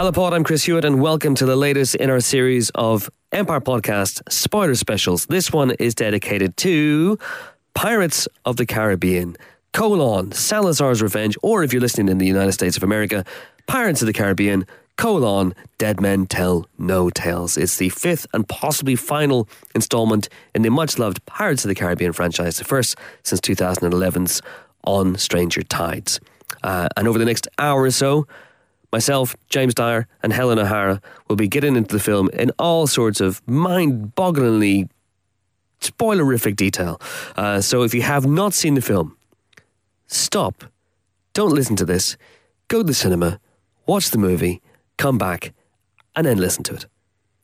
Hello, Pod. I'm Chris Hewitt, and welcome to the latest in our series of Empire Podcast spoiler specials. This one is dedicated to Pirates of the Caribbean, colon, Salazar's Revenge, or if you're listening in the United States of America, Pirates of the Caribbean, colon, Dead Men Tell No Tales. It's the fifth and possibly final installment in the much loved Pirates of the Caribbean franchise, the first since 2011's On Stranger Tides. Uh, and over the next hour or so, myself, James Dyer, and Helen O'Hara will be getting into the film in all sorts of mind bogglingly spoilerific detail. Uh, so if you have not seen the film, stop. Don't listen to this. Go to the cinema, watch the movie, come back, and then listen to it.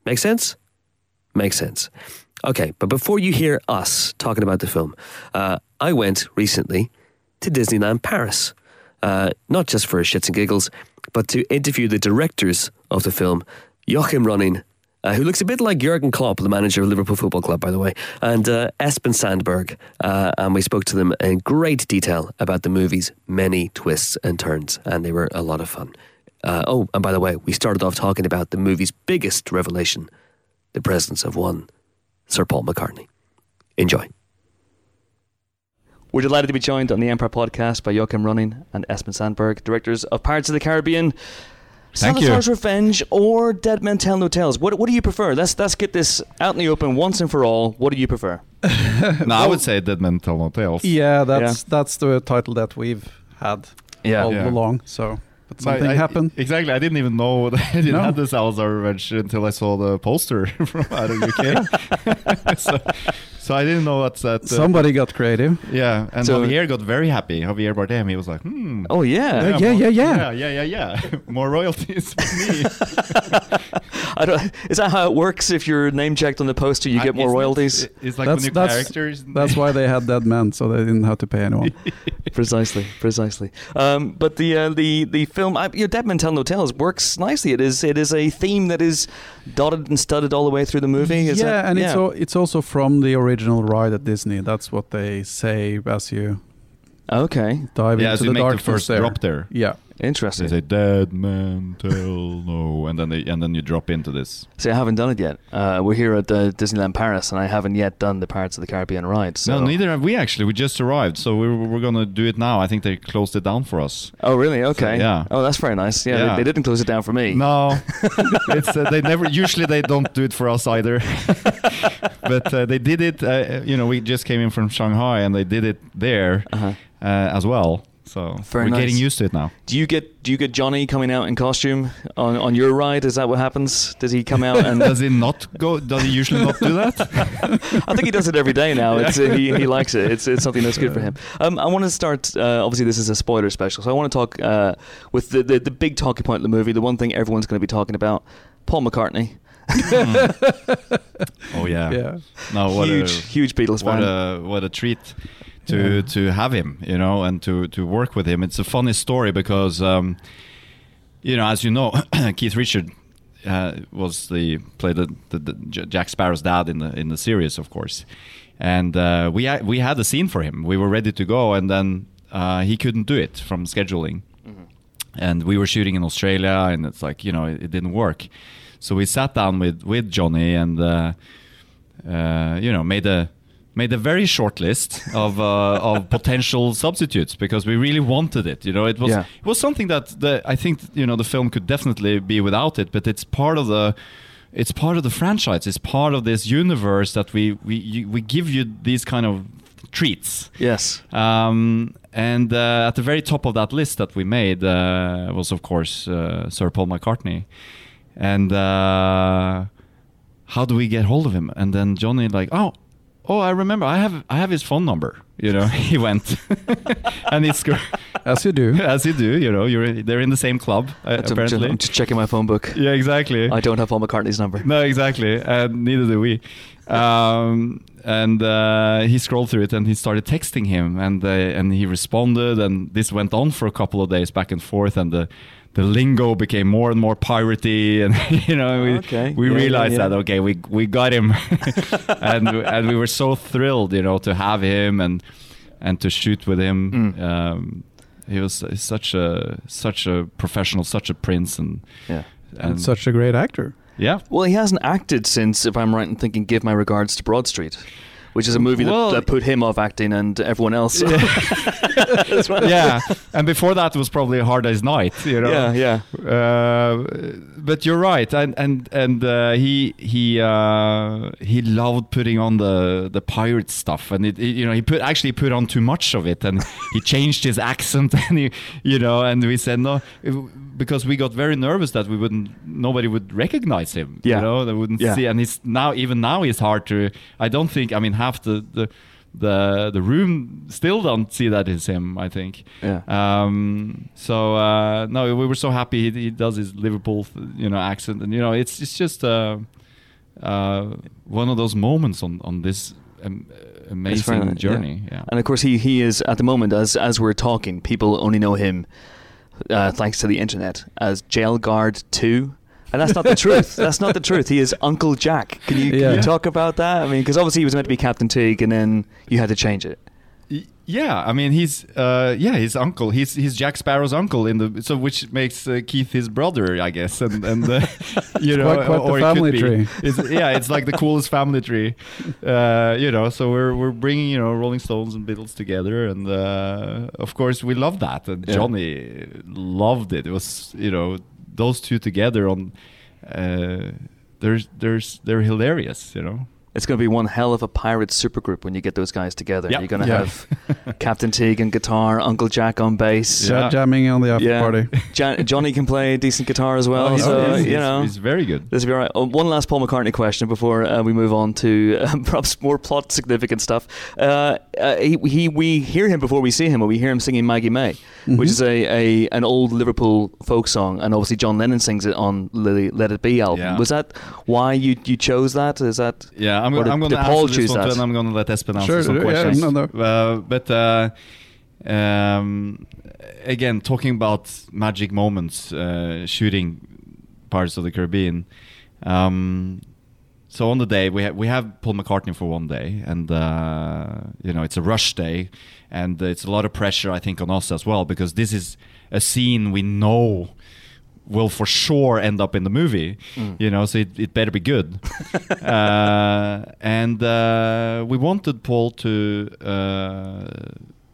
Make sense? Makes sense. Okay, but before you hear us talking about the film, uh, I went recently to Disneyland Paris. Uh, not just for shits and giggles, but to interview the directors of the film, Joachim Ronning, uh, who looks a bit like Jurgen Klopp, the manager of Liverpool Football Club, by the way, and uh, Espen Sandberg. Uh, and we spoke to them in great detail about the movie's many twists and turns, and they were a lot of fun. Uh, oh, and by the way, we started off talking about the movie's biggest revelation the presence of one Sir Paul McCartney. Enjoy. We're delighted to be joined on the Empire podcast by Joachim Ronning and Espen Sandberg, directors of Pirates of the Caribbean. Thank Salazar's you. Revenge or Dead Men Tell No Tales. What, what do you prefer? Let's let's get this out in the open once and for all. What do you prefer? no, I would say Dead Men Tell No Tales. Yeah, that's that's the title that we've had all Yeah. along. So, but But something I- happened. Exactly. I didn't even know that I didn't No. have the Salazar Revenge until I saw the poster from out of UK. so, so I didn't know what's that. Uh, Somebody got creative. yeah, and So- Javier got very happy. Javier Bardem. He was like, hmm. Oh yeah. Yeah, yeah, yeah, yeah. yeah, yeah, yeah, yeah. More royalties for me. I don't, is that how it works? If you're name checked on the poster, you I- get more royalties. It's like That's- that's- characters. That's why they had that man, so they didn't have to pay anyone. precisely, precisely. Um, but the uh, the the film, I, your Dead Men Tell No Tales, works nicely. It is it is a theme that is dotted and studded all the way through the movie. Is yeah, that- and yeah. it's al- it's also from the original ride at Disney. That's what they say as you okay, dive yeah, into so you the make the darkness first there. drop there. Yeah, They interesting. say "Dead Man tell no," and then they and then you drop into this. See, I haven't done it yet. Uh, we're here at uh, Disneyland Paris, and I haven't yet done the Pirates of the Caribbean ride. So. No, neither have we actually. We just arrived, so we're, we're gonna do it now. I think they closed it down for us. Oh, really? Okay. yeah. Oh, that's very nice. Yeah, Yeah. They, they didn't close it down for me. No, it's uh, they never. Usually they don't do it for us either. but uh, they did it. Uh, you know, we just came in from Shanghai, and they did it there Uh-huh. uh, as well. So Very we're nice. getting used to it now. Do you get do you get Johnny coming out in costume on, on your ride? Is that what happens? Does he come out and Does he not go? Does he usually not do that? I think he does it every day now. It's, uh, he, he likes it. It's, it's something that's good for him. Um, I want to start. Uh, obviously, this is a spoiler special, so I want to talk uh, with the, the the big talking point of the movie. The one thing everyone's going to be talking about: Paul McCartney, oh yeah. yeah. No, what huge a, huge Beatles what fan. a what a treat to Yeah. to have him you know and to to work with him. It's a funny story because um you know as you know keith richard uh, was the played the, the, the jack sparrow's dad in the in the series of course. And uh, we ha- we had a scene for him. We were ready to go and then uh, he couldn't do it from scheduling. And we were shooting in Australia, and it's like you know it, it didn't work. So we sat down with with Johnny and uh, uh, you know made a made a very short list of uh, of potential substitutes because we really wanted it. You know, it was Yeah. it was something that the, I think you know the film could definitely be without it, but it's part of the it's part of the franchise. It's part of this universe that we we you, we give you these kind of treats. yes. Um, and uh, at the very top of that list that we made uh, was, of course, uh, Sir Paul McCartney. And uh, how do we get hold of him? And then Johnny like, oh, oh, I remember, I have, I have his phone number. You know, he went, and it's As you do. as you do. You know, you're they're in the same club uh, I'm apparently. I'm just checking my phone book. yeah, exactly. I don't have Paul McCartney's number. No, exactly, and neither do we. Um, and uh, he scrolled through it, and he started texting him, and uh, and he responded, and this went on for a couple of days, back and forth, and the the lingo became more and more piratey, and you know we Okay. we Yeah, yeah, realized yeah. that okay, we we got him, and and we were so thrilled, you know, to have him and and to shoot with him. Mm. Um, he was such a such a professional, such a prince, and Yeah. and such a great actor. yeah. Well, he hasn't acted since, if I'm right in thinking, Give My Regards to Broad Street, which is a movie that, Well- that put him off acting and everyone else. That's right. yeah, and before that was probably a Hard Day's Night, you know. Yeah, yeah. Uh, but you're right, and and and uh, he he uh, he loved putting on the the pirate stuff, and it, it- you know he put actually put on too much of it, and he changed his accent, and he you know, and we said no because we got very nervous that we wouldn't nobody would recognize him, Yeah. you know, they wouldn't Yeah. see, and it's now even now it's hard to. I don't think I mean half the the. The the room still don't see that is him. I think. Yeah. Um, so uh, no, we were so happy he, he does his Liverpool, you know, accent, and you know, it's it's just uh, uh, one of those moments on on this um, amazing journey. Yeah. And of course, he, he is at the moment, as as we're talking, people only know him uh, thanks to the internet as Jail Guard Two. And that's not the truth. That's not the truth. He is Uncle Jack. Can you, can Yeah. you talk about that? I mean, because obviously he was meant to be Captain Teague, and then you had to change it. Yeah, I mean he's uh, yeah his uncle. He's he's Jack Sparrow's uncle in the so which makes uh, Keith his brother, I guess, and and uh, you know quite- quite the or it family be. tree. It's, yeah, it's like the coolest family tree, uh, you know. So we're we're bringing you know Rolling Stones and Beatles together, and uh, of course we love that. And Yeah. Johnny loved it. It was you know those two together on. Uh, there's there's they're hilarious, you know. It's going to be one hell of a pirate supergroup when you get those guys together. Yep. You're going to Yeah. have Captain Teague on guitar, Uncle Jack on bass. Yeah. Jamming on the after Yeah. party. Ja- Johnny can play decent guitar as well. Oh, so, yeah, he's, you know. he's very good. This will be all right. Oh, one last Paul McCartney question before uh, we move on to uh, perhaps more plot significant stuff. Uh, uh, he, he, we hear him before we see him, or we hear him singing Maggie Mae, which Mhm. is a, a an old Liverpool folk song, and obviously John Lennon sings it on the Let It Be album. Yeah. Was that why you, you chose that? Is that Yeah, I'm, Or I'm going to answer this one that? and I'm going to let Espen answer Sure, some yeah, questions. no, no. Uh, but uh, um, again, talking about magic moments, uh, shooting parts of the Caribbean. Um, so on the day we have we have Paul McCartney for one day, and uh, you know it's a rush day, and it's a lot of pressure I think on us as well because this is a scene we know will for sure end up in the movie, Mm. you know, so it, it better be good. uh, and uh, we wanted Paul to uh,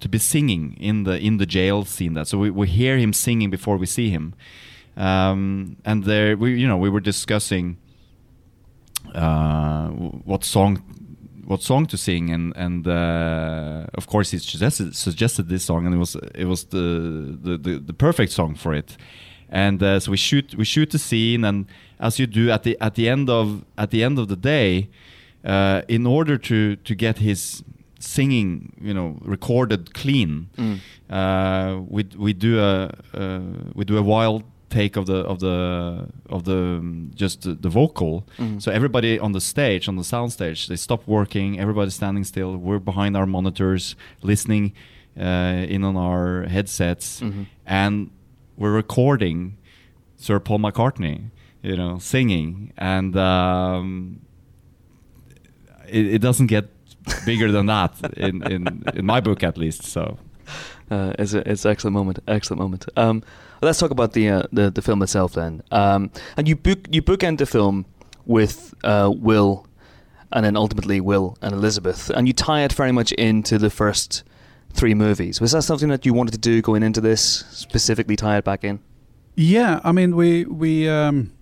to be singing in the in the jail scene. That so we, we hear him singing before we see him, um, and there we you know we were discussing uh, what song what song to sing and and uh, of course he suggested suggested this song and it was it was the the, the, the perfect song for it and uh, so we shoot we shoot the scene and as you do at the at the end of at the end of the day uh, in order to to get his singing you know recorded clean Mm. uh, we we do a uh, we do a wild take of the of the of the um, just the, the vocal Mhm. so everybody on the stage on the sound stage they stop working everybody's standing still we're behind our monitors listening uh, in on our headsets Mhm. and we're recording Sir Paul McCartney you know singing and um, it, it doesn't get bigger than that in, in in my book at least so Uh, it's, a, it's an excellent moment. Excellent moment. Um, let's talk about the, uh, the the film itself then. Um, and you book you bookend the film with uh, Will, and then ultimately Will and Elizabeth, and you tie it very much into the first three movies. Was that something that you wanted to do going into this specifically? Tie it back in. Yeah, I mean, we we um,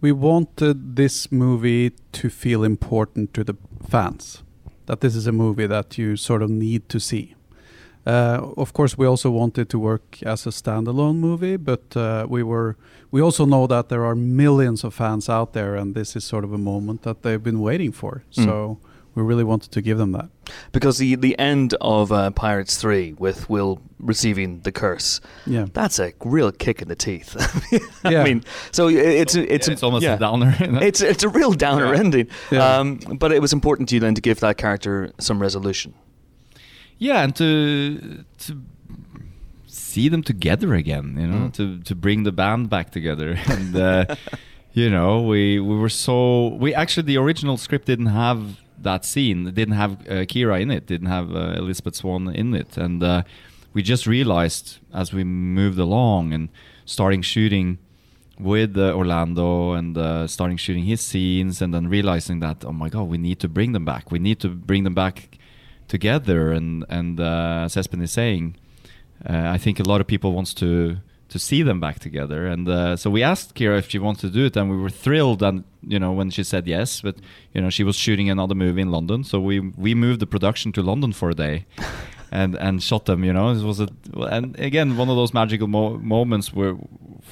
we wanted this movie to feel important to the fans. That this is a movie that you sort of need to see. Uh, of course, we also wanted to work as a standalone movie, but uh, we were we also know that there are millions of fans out there, and this is sort of a moment that they've been waiting for. Mm. So we really wanted to give them that. Because the the end of uh, Pirates Three with Will receiving the curse, Yeah, that's a real kick in the teeth. I Yeah. mean, so it's it's Yeah, it's almost yeah. a downer? It's it's a real downer Yeah. ending. Yeah. Um, but it was important to you then to give that character some resolution. yeah and to to see them together again you know Mm. to to bring the band back together and uh, you know we we were so we actually the original script didn't have that scene didn't have uh, Keira in it didn't have uh, elizabeth Swann in it and uh, we just realized as we moved along and starting shooting with uh, Orlando and uh, starting shooting his scenes, and then realizing that oh my god, we need to bring them back. We need to bring them back together. And and uh, as Espen is saying, I think a lot of people wants to to see them back together. And uh, so we asked Keira if she wanted to do it, and we were thrilled. And you know when she said yes, but you know she was shooting another movie in London, so we we moved the production to London for a day. and and shot them. You know, it was a and again one of those magical mo- moments where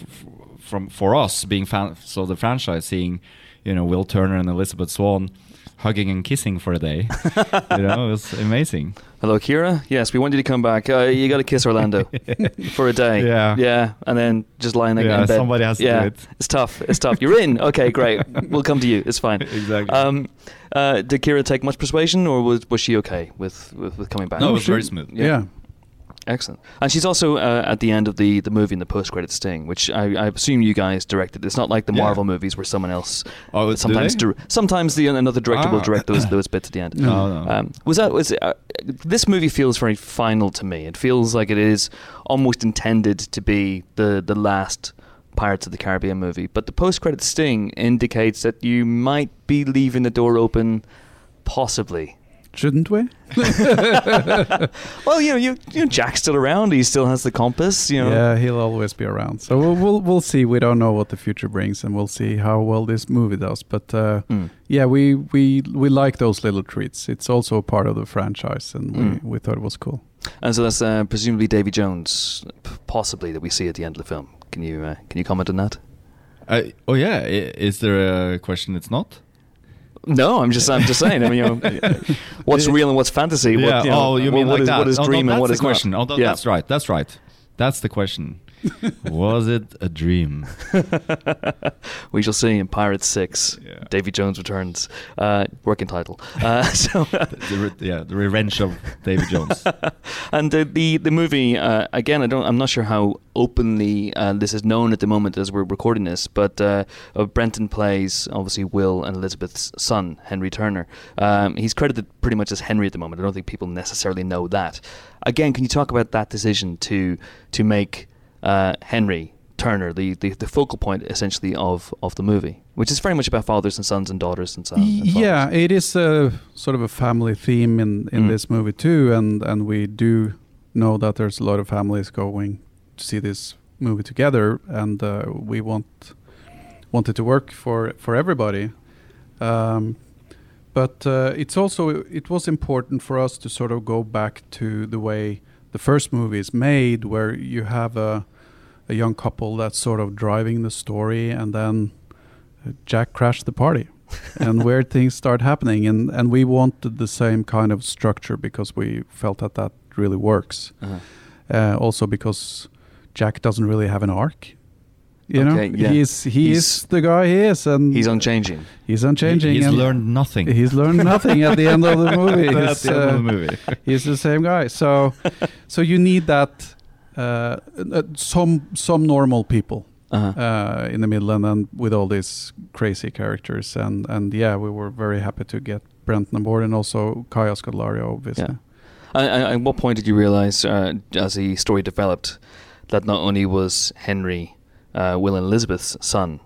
f- from for us being fan so the franchise seeing you know Will Turner and Elizabeth Swann hugging and kissing for a day. you know, it was amazing. Hello, Keira. Yes, we want you to come back. Uh, you got to kiss Orlando for a day. Yeah. yeah, and then just lying there Yeah, in bed. somebody has to do it. It's tough. It's tough. You're in. Okay, great. We'll come to you. It's fine. Exactly. Um, uh, did Keira take much persuasion, or was was she okay with with, with coming back? no, it was she- very smooth. Yeah. yeah. Excellent. And she's also uh, at the end of the, the movie in the post credit sting, which I, I assume you guys directed. It's not like the Yeah. Marvel movies where someone else Oh, sometimes dir- sometimes the another director will Ah. direct those those bits at the end. No, no. Um, was that was uh, this movie feels very final to me. It feels like it is almost intended to be the the last Pirates of the Caribbean movie, but the post credit sting indicates that you might be leaving the door open, possibly. Shouldn't we? Well, you know, you, you know, Jack's still around. He still has the compass. You know, Yeah, he'll always be around. So we'll, we'll we'll see. We don't know what the future brings, and we'll see how well this movie does. But uh, Mm. yeah, we we we like those little treats. It's also a part of the franchise, and Mm. we, we thought it was cool. And so that's uh, presumably Davy Jones, p- possibly that we see at the end of the film. Can you uh, can you comment on that? I- oh yeah, I- is there a question? It's not. No, I'm just I'm just saying. I mean, you know, what's real and what's fantasy? yeah. What, you know, oh, you mean what like is- that? what is dream and what is what the is not? question. Oh, Yeah. that's right. That's right. That's the question. Was it a dream? we shall see in Pirates Six. Yeah. Davy Jones returns. Uh, working title. Uh, so. the, re- yeah, the revenge of Davy Jones. and the the, the movie uh, again, I don't. I'm not sure how openly uh, this is known at the moment as we're recording this, but uh, uh, Brenton plays obviously Will and Elizabeth's son, Henry Turner. Um, he's credited pretty much as Henry at the moment. I don't think people necessarily know that. Again, can you talk about that decision to to make uh, Henry Turner the, the, the focal point essentially of, of the movie, which is very much about fathers and sons and daughters and sons. And yeah, it is a sort of a family theme in in Mm. this movie too, and and we do know that there's a lot of families going to see this movie together, and uh, we want want it to work for for everybody. Um, but uh, it's also it was important for us to sort of go back to the way the first movie is made, where you have a a young couple that's sort of driving the story, and then Jack crashed the party, and where things start happening, and and we wanted the same kind of structure because we felt that that really works. Uh-huh. Uh, also because Jack doesn't really have an arc. You Okay, know, yeah. he's he He's- is the guy he is, and He's unchanging. He's unchanging. He's learned nothing. He's learned nothing at the end of the movie. At He's, the end of the uh, movie. he's the same guy. So, so you need that uh, uh, some some normal people Uh-huh. uh, in the middle, and then with all these crazy characters, and and yeah, we were very happy to get Brenton on board, and also Kaya Scodelario, obviously. Yeah. And- and At what point did you realize, uh, as the story developed, that not only was Henry uh, Will and Elizabeth's son,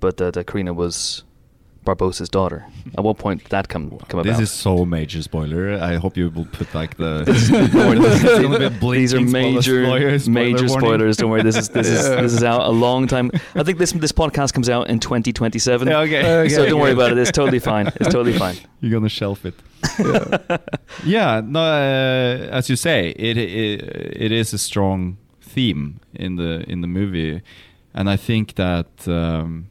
but that uh, Karina was Barbossa's daughter? At what point did that come come about? This is so major spoiler. I hope you will put like the. This is- It's gonna be a These are major, spoiler- spoiler major warning. spoilers. Don't worry. This is this is this is out a long time. I think this this podcast comes out in 2027. Yeah, okay. Okay, so don't worry about it. It's totally fine. It's totally fine. You're gonna shelf it. yeah, no. Uh, as you say, it, it it is a strong theme in the in the movie, and I think that um,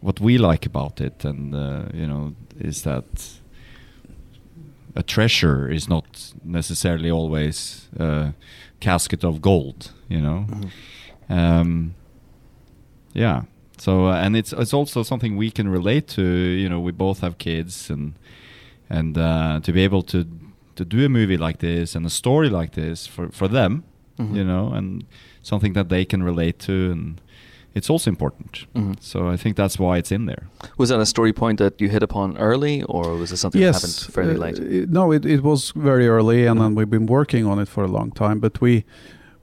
what we like about it, and uh, you know, is that a treasure is not necessarily always a casket of gold. You know. Um, yeah. So uh, and it's it's also something we can relate to. You know, we both have kids, and and uh, to be able to to do a movie like this and a story like this for for them, Mhm. you know, and something that they can relate to, and it's also important. Mhm. So I think that's why it's in there. Was that a story point that you hit upon early, or was it something that happened fairly uh, late? it- no, it, it was very early, and then we've been working on it for a long time. But we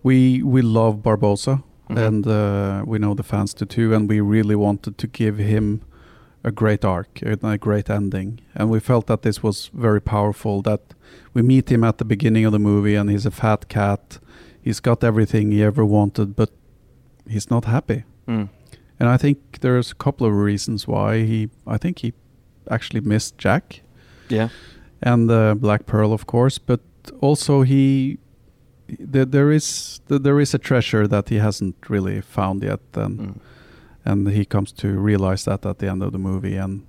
we we love Barbossa Mhm. and uh, we know the fans do too. And we really wanted to give him a great arc and a great ending. And we felt that this was very powerful. That we meet him at the beginning of the movie, and he's a fat cat. He's got everything he ever wanted, but he's not happy. Mm. And I think there's a couple of reasons why he. I think he actually missed Jack Yeah. and uh, Black Pearl, of course, but also he. There, there is there is a treasure that he hasn't really found yet, and Mm. and he comes to realize that at the end of the movie, and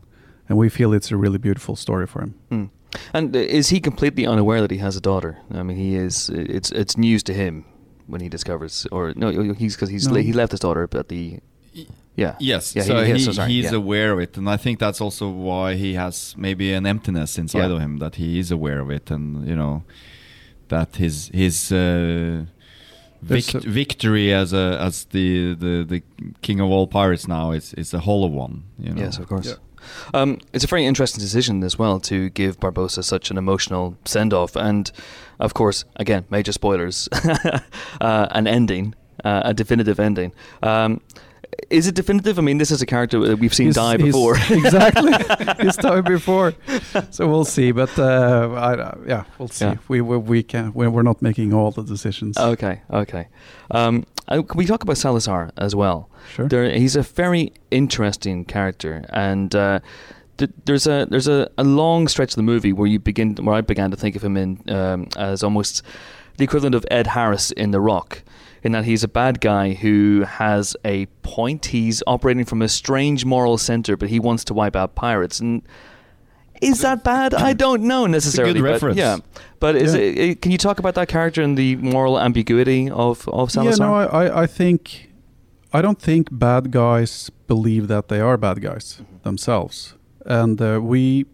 and we feel it's a really beautiful story for him. Mm. And uh, is he completely unaware that he has a daughter? I mean, he is. It's it's news to him when he discovers, or no, he's because he's No. le- he left his daughter at the. Yeah. Yes, Yeah, so he- he, he- so he's yeah. aware of it, and I think that's also why he has maybe an emptiness inside Yeah. of him that he is aware of it, and you know that his his uh, There's vic- a- victory as a as the, the the king of all pirates now is is a hollow one. You know? Yes, of course. Yeah. Um, it's a very interesting decision as well to give Barbossa such an emotional send off, and of course, again, major spoilers, uh, an ending, uh, a definitive ending. Um, is it definitive? I mean, this is a character that we've seen He's- die before. exactly, he's died before. So we'll see, but uh, I, uh, yeah, we'll see. Yeah. We, we we can we we're not making all the decisions. Okay, okay. Um, uh, can we talk about Salazar as well? Sure. There, he's a very interesting character, and uh, th- there's a there's a, a long stretch of the movie where you begin where I began to think of him in um, as almost the equivalent of Ed Harris in The Rock, in that he's a bad guy who has a point. He's operating from a strange moral center, but he wants to wipe out pirates and. Is that bad? I don't know necessarily. but reference. yeah, but is Yeah. it, it- Can you talk about that character and the moral ambiguity of of Salazar? Yeah, no, I, I, I think I don't think bad guys believe that they are bad guys Mm-hmm. themselves, and uh, we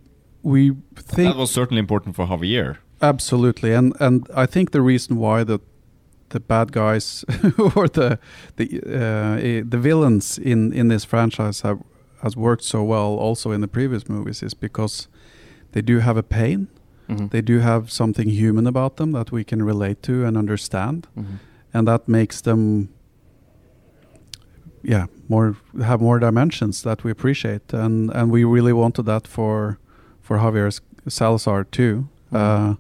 we think that was certainly important for Javier. absolutely, and and I think the reason why the the bad guys or the the uh, eh, the villains in in this franchise have has worked so well also in the previous movies is because they do have a pain, Mhm. they do have something human about them that we can relate to and understand Mhm. and that makes them yeah more have more dimensions that we appreciate and and we really wanted that for for Javier Salazar too uh,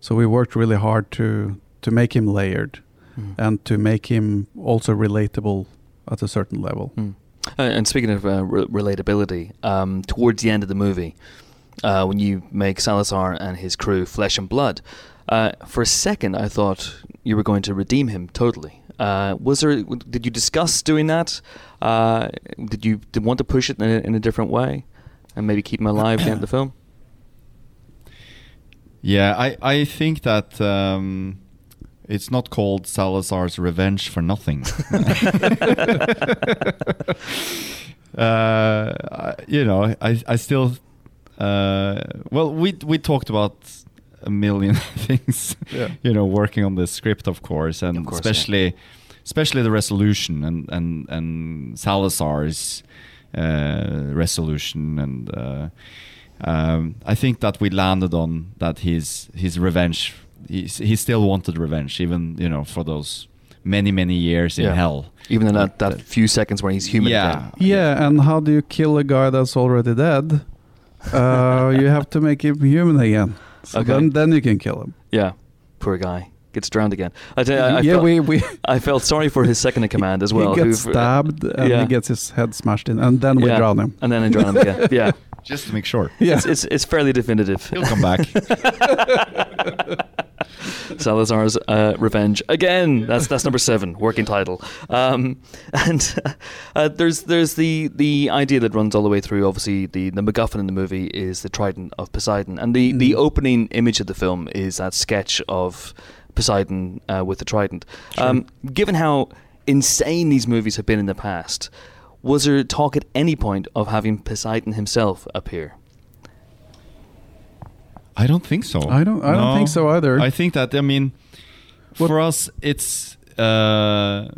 so we worked really hard to to make him layered Mhm. and to make him also relatable at a certain level Mm. Uh, and speaking of uh, re- relatability, um, towards the end of the movie, uh, when you make Salazar and his crew flesh and blood, uh, for a second I thought you were going to redeem him totally. Uh, was there? Did you discuss doing that? Uh, did you did want to push it in a, in a different way, and maybe keep him alive at the end of the film? Yeah, I, I think that um, it's not called Salazar's Revenge for nothing. uh, you know, I, I still. Uh, well, we we talked about a million things. Yeah. You know, working on the script, of course, and Of course, yeah. especially especially the resolution and and and Salazar's uh, resolution and. Uh, um, I think that we landed on that his his revenge. He he still wanted revenge, even you know for those many many years in hell. Even in that, that few seconds where he's human Yeah. again. yeah and how do you kill a guy that's already dead uh, you have to make him human again so Okay. then then you can kill him Yeah, poor guy gets drowned again. I, I, I yeah felt, we, we I felt sorry for his second in command as well. he gets stabbed and yeah. he gets his head smashed in and then we Yeah. drown him and then I drown him again. Yeah, Just to make sure, yeah it's, it's it's fairly definitive. he'll come back. Salazar's uh, Revenge again. That's that's number seven, working title. Um, and uh, there's there's the the idea that runs all the way through. Obviously, the the MacGuffin in the movie is the Trident of Poseidon, and the the Mhm. opening image of the film is that sketch of Poseidon uh, with the Trident. Sure. Um, given how insane these movies have been in the past, was there talk at any point of having Poseidon himself appear? I don't think so. I don't- I don't think so either. I think that I mean, What- for us, it's uh,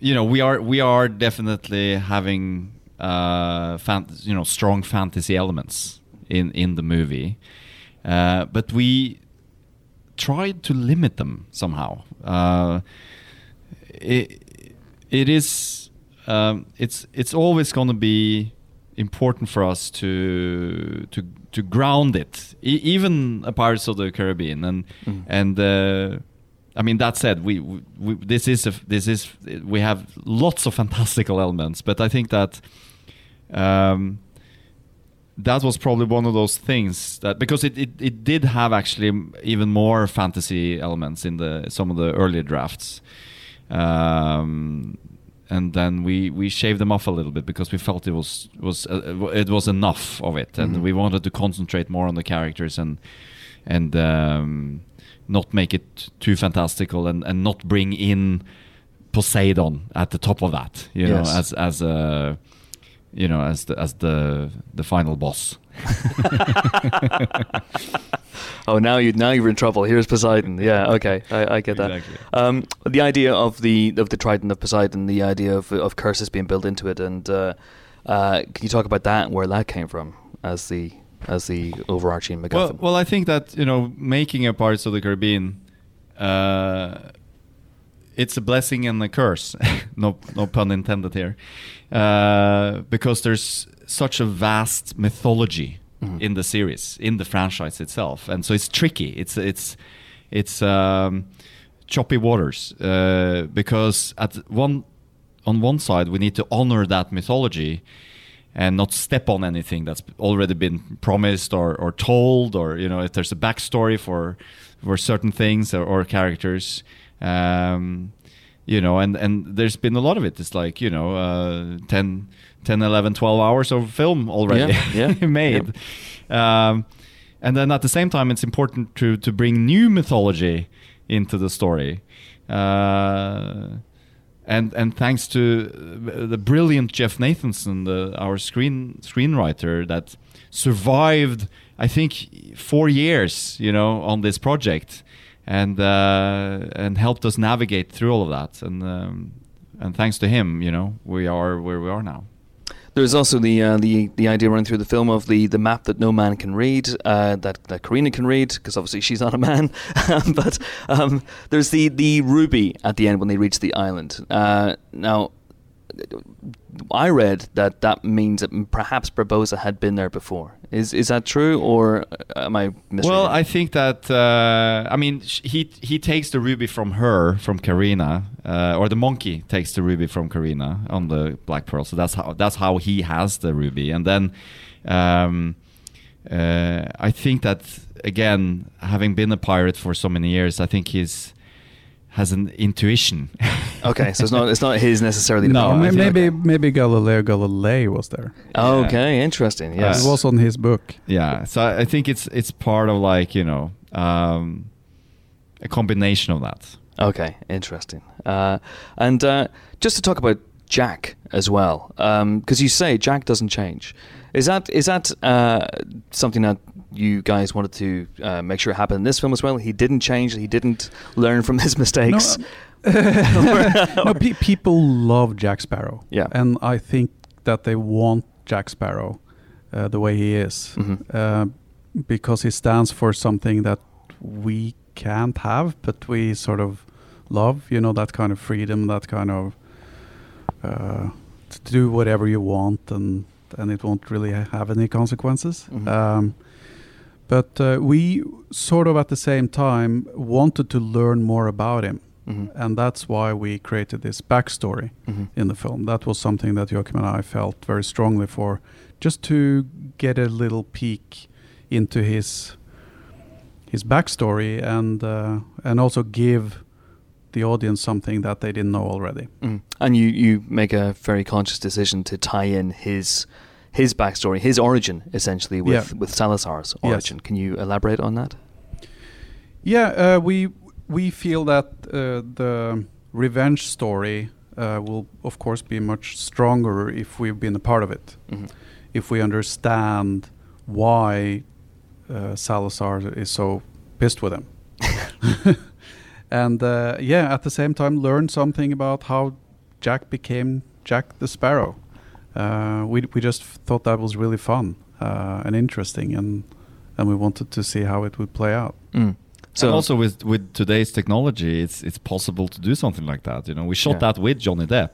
you know we are we are definitely having uh, fan- you know strong fantasy elements in in the movie, uh, but we tried to limit them somehow. Uh, it, it is um, it's it's always going to be important for us to to to ground it e- even a pirates of the caribbean and Mm. and uh, i mean that said we, we, this is a, this is we have lots of fantastical elements but i think that um, that was probably one of those things that because it, it, it did have actually even more fantasy elements in the some of the earlier drafts um, and then we, we shaved them off a little bit because we felt it was was uh, it was enough of it. And Mhm. we wanted to concentrate more on the characters and and um, not make it too fantastical and, and not bring in Poseidon at the top of that you know as as a you know as the as the the final boss Oh, now you now you're in trouble. Here's Poseidon. Yeah, okay, I, I get that. Exactly. Um, the idea of the of the Trident of Poseidon, the idea of of curses being built into it, and uh, uh, can you talk about that and where that came from as the as the overarching MacGuffin? Well, well, I think that you know, making a Pirates of the Caribbean, uh, it's a blessing and a curse. no, no pun intended here, uh, because there's such a vast mythology Mhm. in the series, in the franchise itself, and so it's tricky. It's it's it's um, choppy waters uh, because at one on one side we need to honor that mythology and not step on anything that's already been promised or, or told or you know if there's a backstory for for certain things or, or characters um, you know and and there's been a lot of it it's like you know uh, 10 10 11 12 hours of film already Yeah, yeah, made. Um, and then at the same time it's important to to bring new mythology into the story. Uh, and and thanks to the brilliant Jeff Nathanson, the, our screen screenwriter, that survived, I think, four years, you know, on this project, and uh, and helped us navigate through all of that, and um, and thanks to him, you know, we are where we are now. There's also the uh, the the idea running through the film of the, the map that no man can read, uh, that that Karina can read because obviously she's not a man. but um, there's the the ruby at the end when they reach the island. Uh, now, I read that that means that perhaps Barbossa had been there before. Is is that true, or am I misreading? Well, I think that uh, I mean he he takes the ruby from her from Karina, uh, or the monkey takes the ruby from Karina on the Black Pearl. So that's how that's how he has the ruby, and then um, uh, I think that again, having been a pirate for so many years, I think he's has an intuition. okay, so it's not it's not his necessarily. No, Or pick. may- think- maybe maybe Galileo Galilei was there. Okay, interesting. Yes. It was on his book. yeah, so I I think it's it's part of like you know um, a combination of that. Okay, interesting. Uh, and uh, just to talk about Jack as well, because you say Jack doesn't change. Is that is that uh, something that you guys wanted to uh, make sure happened in this film as well? He didn't change. He didn't learn from his mistakes. no, pe- people love Jack Sparrow. Yeah. and I think that they want Jack Sparrow uh, the way he is Mhm. uh, because he stands for something that we can't have, but we sort of love. You know, that kind of freedom, that kind of uh, to do whatever you want, and and it won't really have any consequences. Mhm. Um, but uh, we sort of at the same time wanted to learn more about him Mhm. and that's why we created this backstory Mhm. in the film. That was something that Joachim and I felt very strongly for, just to get a little peek into his his backstory and uh, and also give the audience something that they didn't know already. Mhm. And you you make a very conscious decision to tie in his his backstory, his origin, essentially with Yeah. with Salazar's Yes. origin. Can you elaborate on that? Yeah, uh, we we feel that uh, the revenge story uh, will, of course, be much stronger if we've been a part of it. Mhm. if we understand why uh, Salazar is so pissed with him. and uh, yeah, at the same time, learn something about how Jack became Jack the Sparrow. Uh, we we just thought that was really fun uh, and interesting, and and we wanted to see how it would play out. Mm. So and also with with today's technology, it's it's possible to do something like that. You know, we shot Yeah. that with Johnny Depp,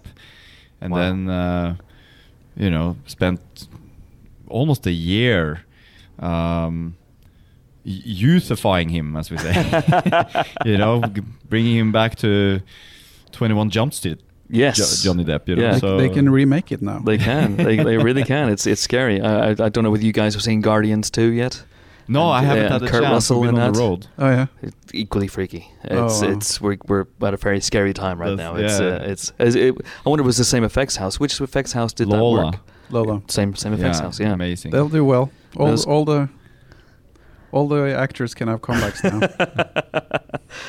and Wow. then uh, you know spent almost a year um, y- youthifying him, as we say. you know, bringing him back to Twenty One Jump Street. Yes. Jo- Johnny Depp. You know, Yeah. They, so they can remake it now. They can. they, they really can. It's it's scary. I, I I don't know whether you guys have seen Guardians 2 yet. no, I haven't uh, had the Kurt chance. Russell We've been in on the that. road. oh yeah. It's equally freaky. Oh, It's wow. it's we're we're at a very scary time right That's- now. It's yeah. uh, it's is it, I wonder if it was the same effects house. Which effects house did that Lola. work? Lola. Same same effects house. Yeah. amazing. They'll do well. All, all the all the actors can have comebacks now.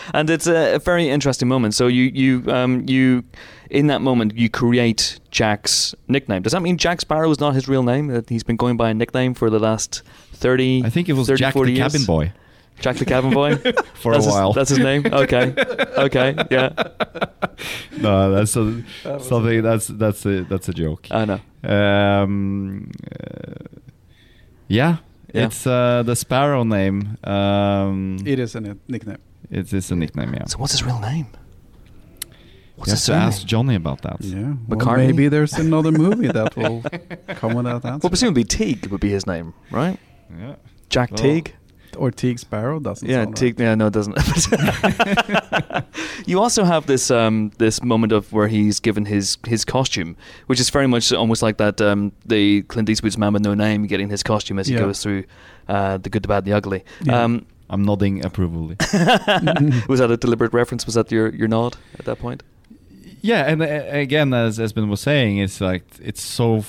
and it's a, a very interesting moment. So you you um you in that moment you create Jack's nickname. Does that mean Jack Sparrow is not his real name? That he's been going by a nickname for the last 30 I think it was 30, Jack 40 the years? Cabin Boy Jack the Cabin Boy for that's a his- while. that's his name. Okay, okay, yeah, no, that's a, That was something. That's that's a that's a joke. I know. Um, uh, yeah, Yeah. it's uh, the Sparrow name. Um, it is a nickname. it is a nickname. Yeah, So what's his real name? What's you have to surname? ask Johnny about that. Yeah. Well, McCartney? maybe there's another movie that will come with that answer. Well, presumably Teague would be his name, right? Yeah. Jack Well, Teague. Or Teague Sparrow doesn't Yeah, sound Teague. right. Yeah, no, it doesn't. you also have this um, this moment of where he's given his his costume, which is very much almost like that um, the Clint Eastwood's Man with No Name getting his costume as he Yeah. goes through uh, the good, the bad, the ugly. Yeah. Um, I'm nodding approvingly. was that a deliberate reference? Was that your, your nod at that point? yeah, and uh, again, as Espen was saying, it's like it's so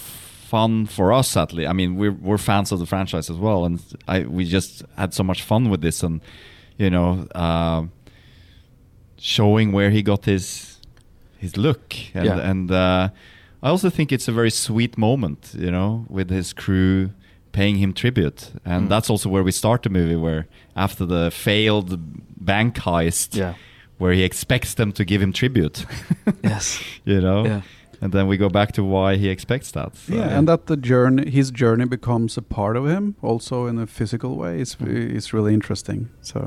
fun for us. At least, I mean, we're we're fans of the franchise as well, and I we just had so much fun with this, and you know, uh, showing where he got his his look, and Yeah. and uh, I also think it's a very sweet moment, you know, with his crew paying him tribute, and Mm. that's also where we start the movie, where after the failed bank heist, Yeah. where he expects them to give him tribute. Yes. you know. Yeah. And then we go back to why he expects that. So- Yeah, and that the journey, his journey becomes a part of him, also in a physical way. It's Mm. it's really interesting. So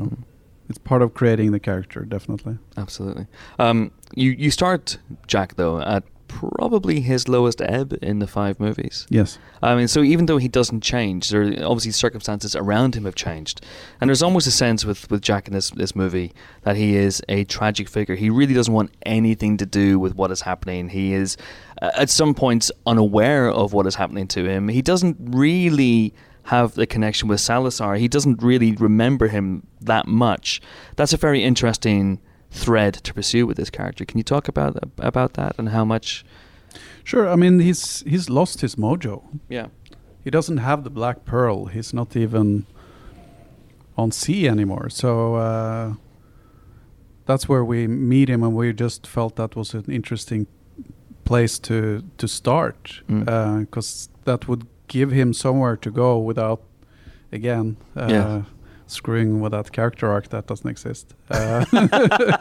it's part of creating the character, definitely. Absolutely. Um, you you start Jack though at probably his lowest ebb in the five movies. Yes. I mean, so even though he doesn't change, there obviously circumstances around him have changed, and there's almost a sense with, with Jack in this this movie that he is a tragic figure. He really doesn't want anything to do with what is happening. He is, uh, at some points, unaware of what is happening to him. He doesn't really have the connection with Salazar. He doesn't really remember him that much. That's a very interesting thread to pursue with this character. Can you talk about about that and how much? Sure. I mean, he's he's lost his mojo. Yeah. He doesn't have the black pearl. He's not even on sea anymore. So uh, that's where we meet him, and we just felt that was an interesting place to to start Mm. because that would give him somewhere to go without, again, uh, Yeah. Screwing with that character arc that doesn't exist. Uh,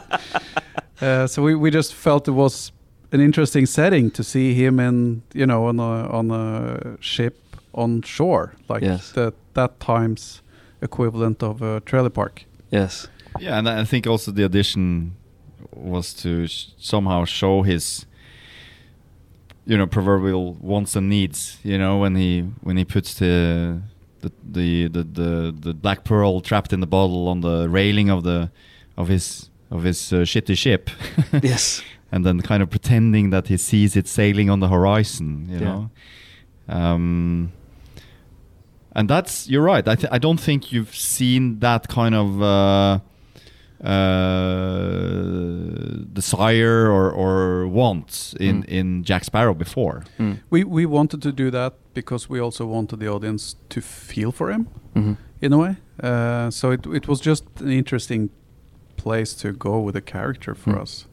uh, so we, we just felt it was an interesting setting to see him in you know on a on a ship on shore like Yes. the, that time's equivalent of a trailer park. Yes. Yeah, and I think also the addition was to sh- somehow show his, you know, proverbial wants and needs. You know, when he when he puts the the the the, the, the black pearl trapped in the bottle on the railing of the of his of his uh, shitty ship. Yes. and then kind of pretending that he sees it sailing on the horizon, you Yeah. know. Um, and that's you're right. I th- I don't think you've seen that kind of uh, uh, desire or, or want in, Mm. in Jack Sparrow before. Mm. We we wanted to do that because we also wanted the audience to feel for him Mhm. in a way. Uh, so it it was just an interesting place to go with the character for Mm. us.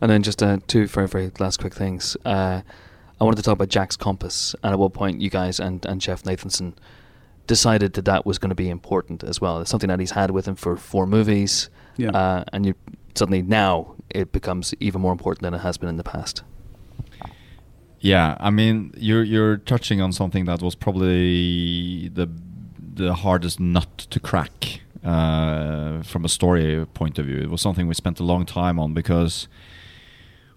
And then just uh, two very, very last quick things. Uh, I wanted to talk about Jack's compass, and at what point you guys and, and Jeff Nathanson decided that that was going to be important as well. It's something that he's had with him for four movies, Yeah. uh, and you suddenly now it becomes even more important than it has been in the past. Yeah, I mean, you're you're touching on something that was probably the the hardest nut to crack uh, from a story point of view. It was something we spent a long time on because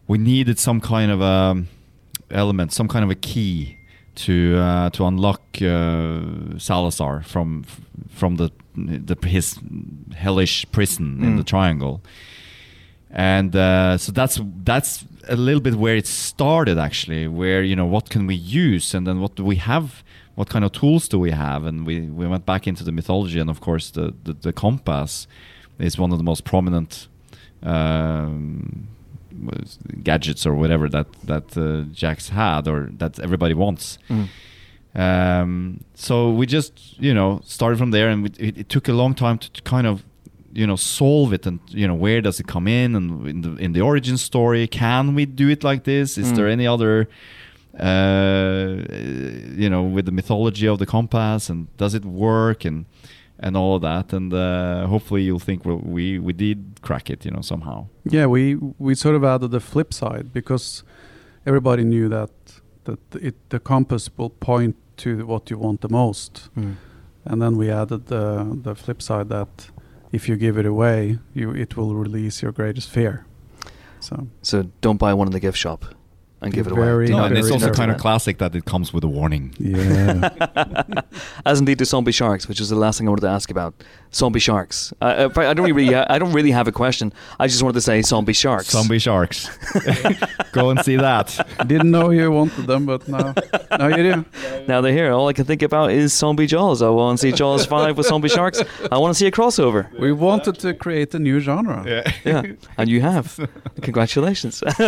we needed some kind of a element, some kind of a key to uh, to unlock uh, Salazar from from the, the his hellish prison in Mm. the triangle. And uh, so that's that's a little bit where it started actually, where you know what can we use, and then what do we have, what kind of tools do we have, and we, we went back into the mythology, and of course the the, the compass is one of the most prominent um, gadgets or whatever that that uh, Jax had or that everybody wants. Mm. Um, so we just you know started from there, and we, it, it took a long time to, to kind of you know solve it, and you know where does it come in, and in the in the origin story, can we do it like this? Is Mm. there any other uh, you know with the mythology of the compass, and does it work, and and all of that, and uh, hopefully you'll think well, we we did crack it, you know somehow. Yeah, we we sort of added the flip side because everybody knew that that it the compass will point to what you want the most, Mm. and then we added the the flip side that if you give it away, you it will release your greatest fear. So So don't buy one in the gift shop and give it away. No, and it's also kind of classic that it comes with a warning. yeah, As indeed do zombie sharks, which is the last thing I wanted to ask about. Zombie sharks. Uh, uh, I don't really, I don't really have a question. I just wanted to say zombie sharks. Zombie sharks. Go and see that. didn't know you wanted them, but now now you do. Now they're here. All I can think about is zombie Jaws. I want to see Jaws five with zombie sharks. I want to see a crossover. We wanted to create a new genre. Yeah, yeah. and you have. Congratulations.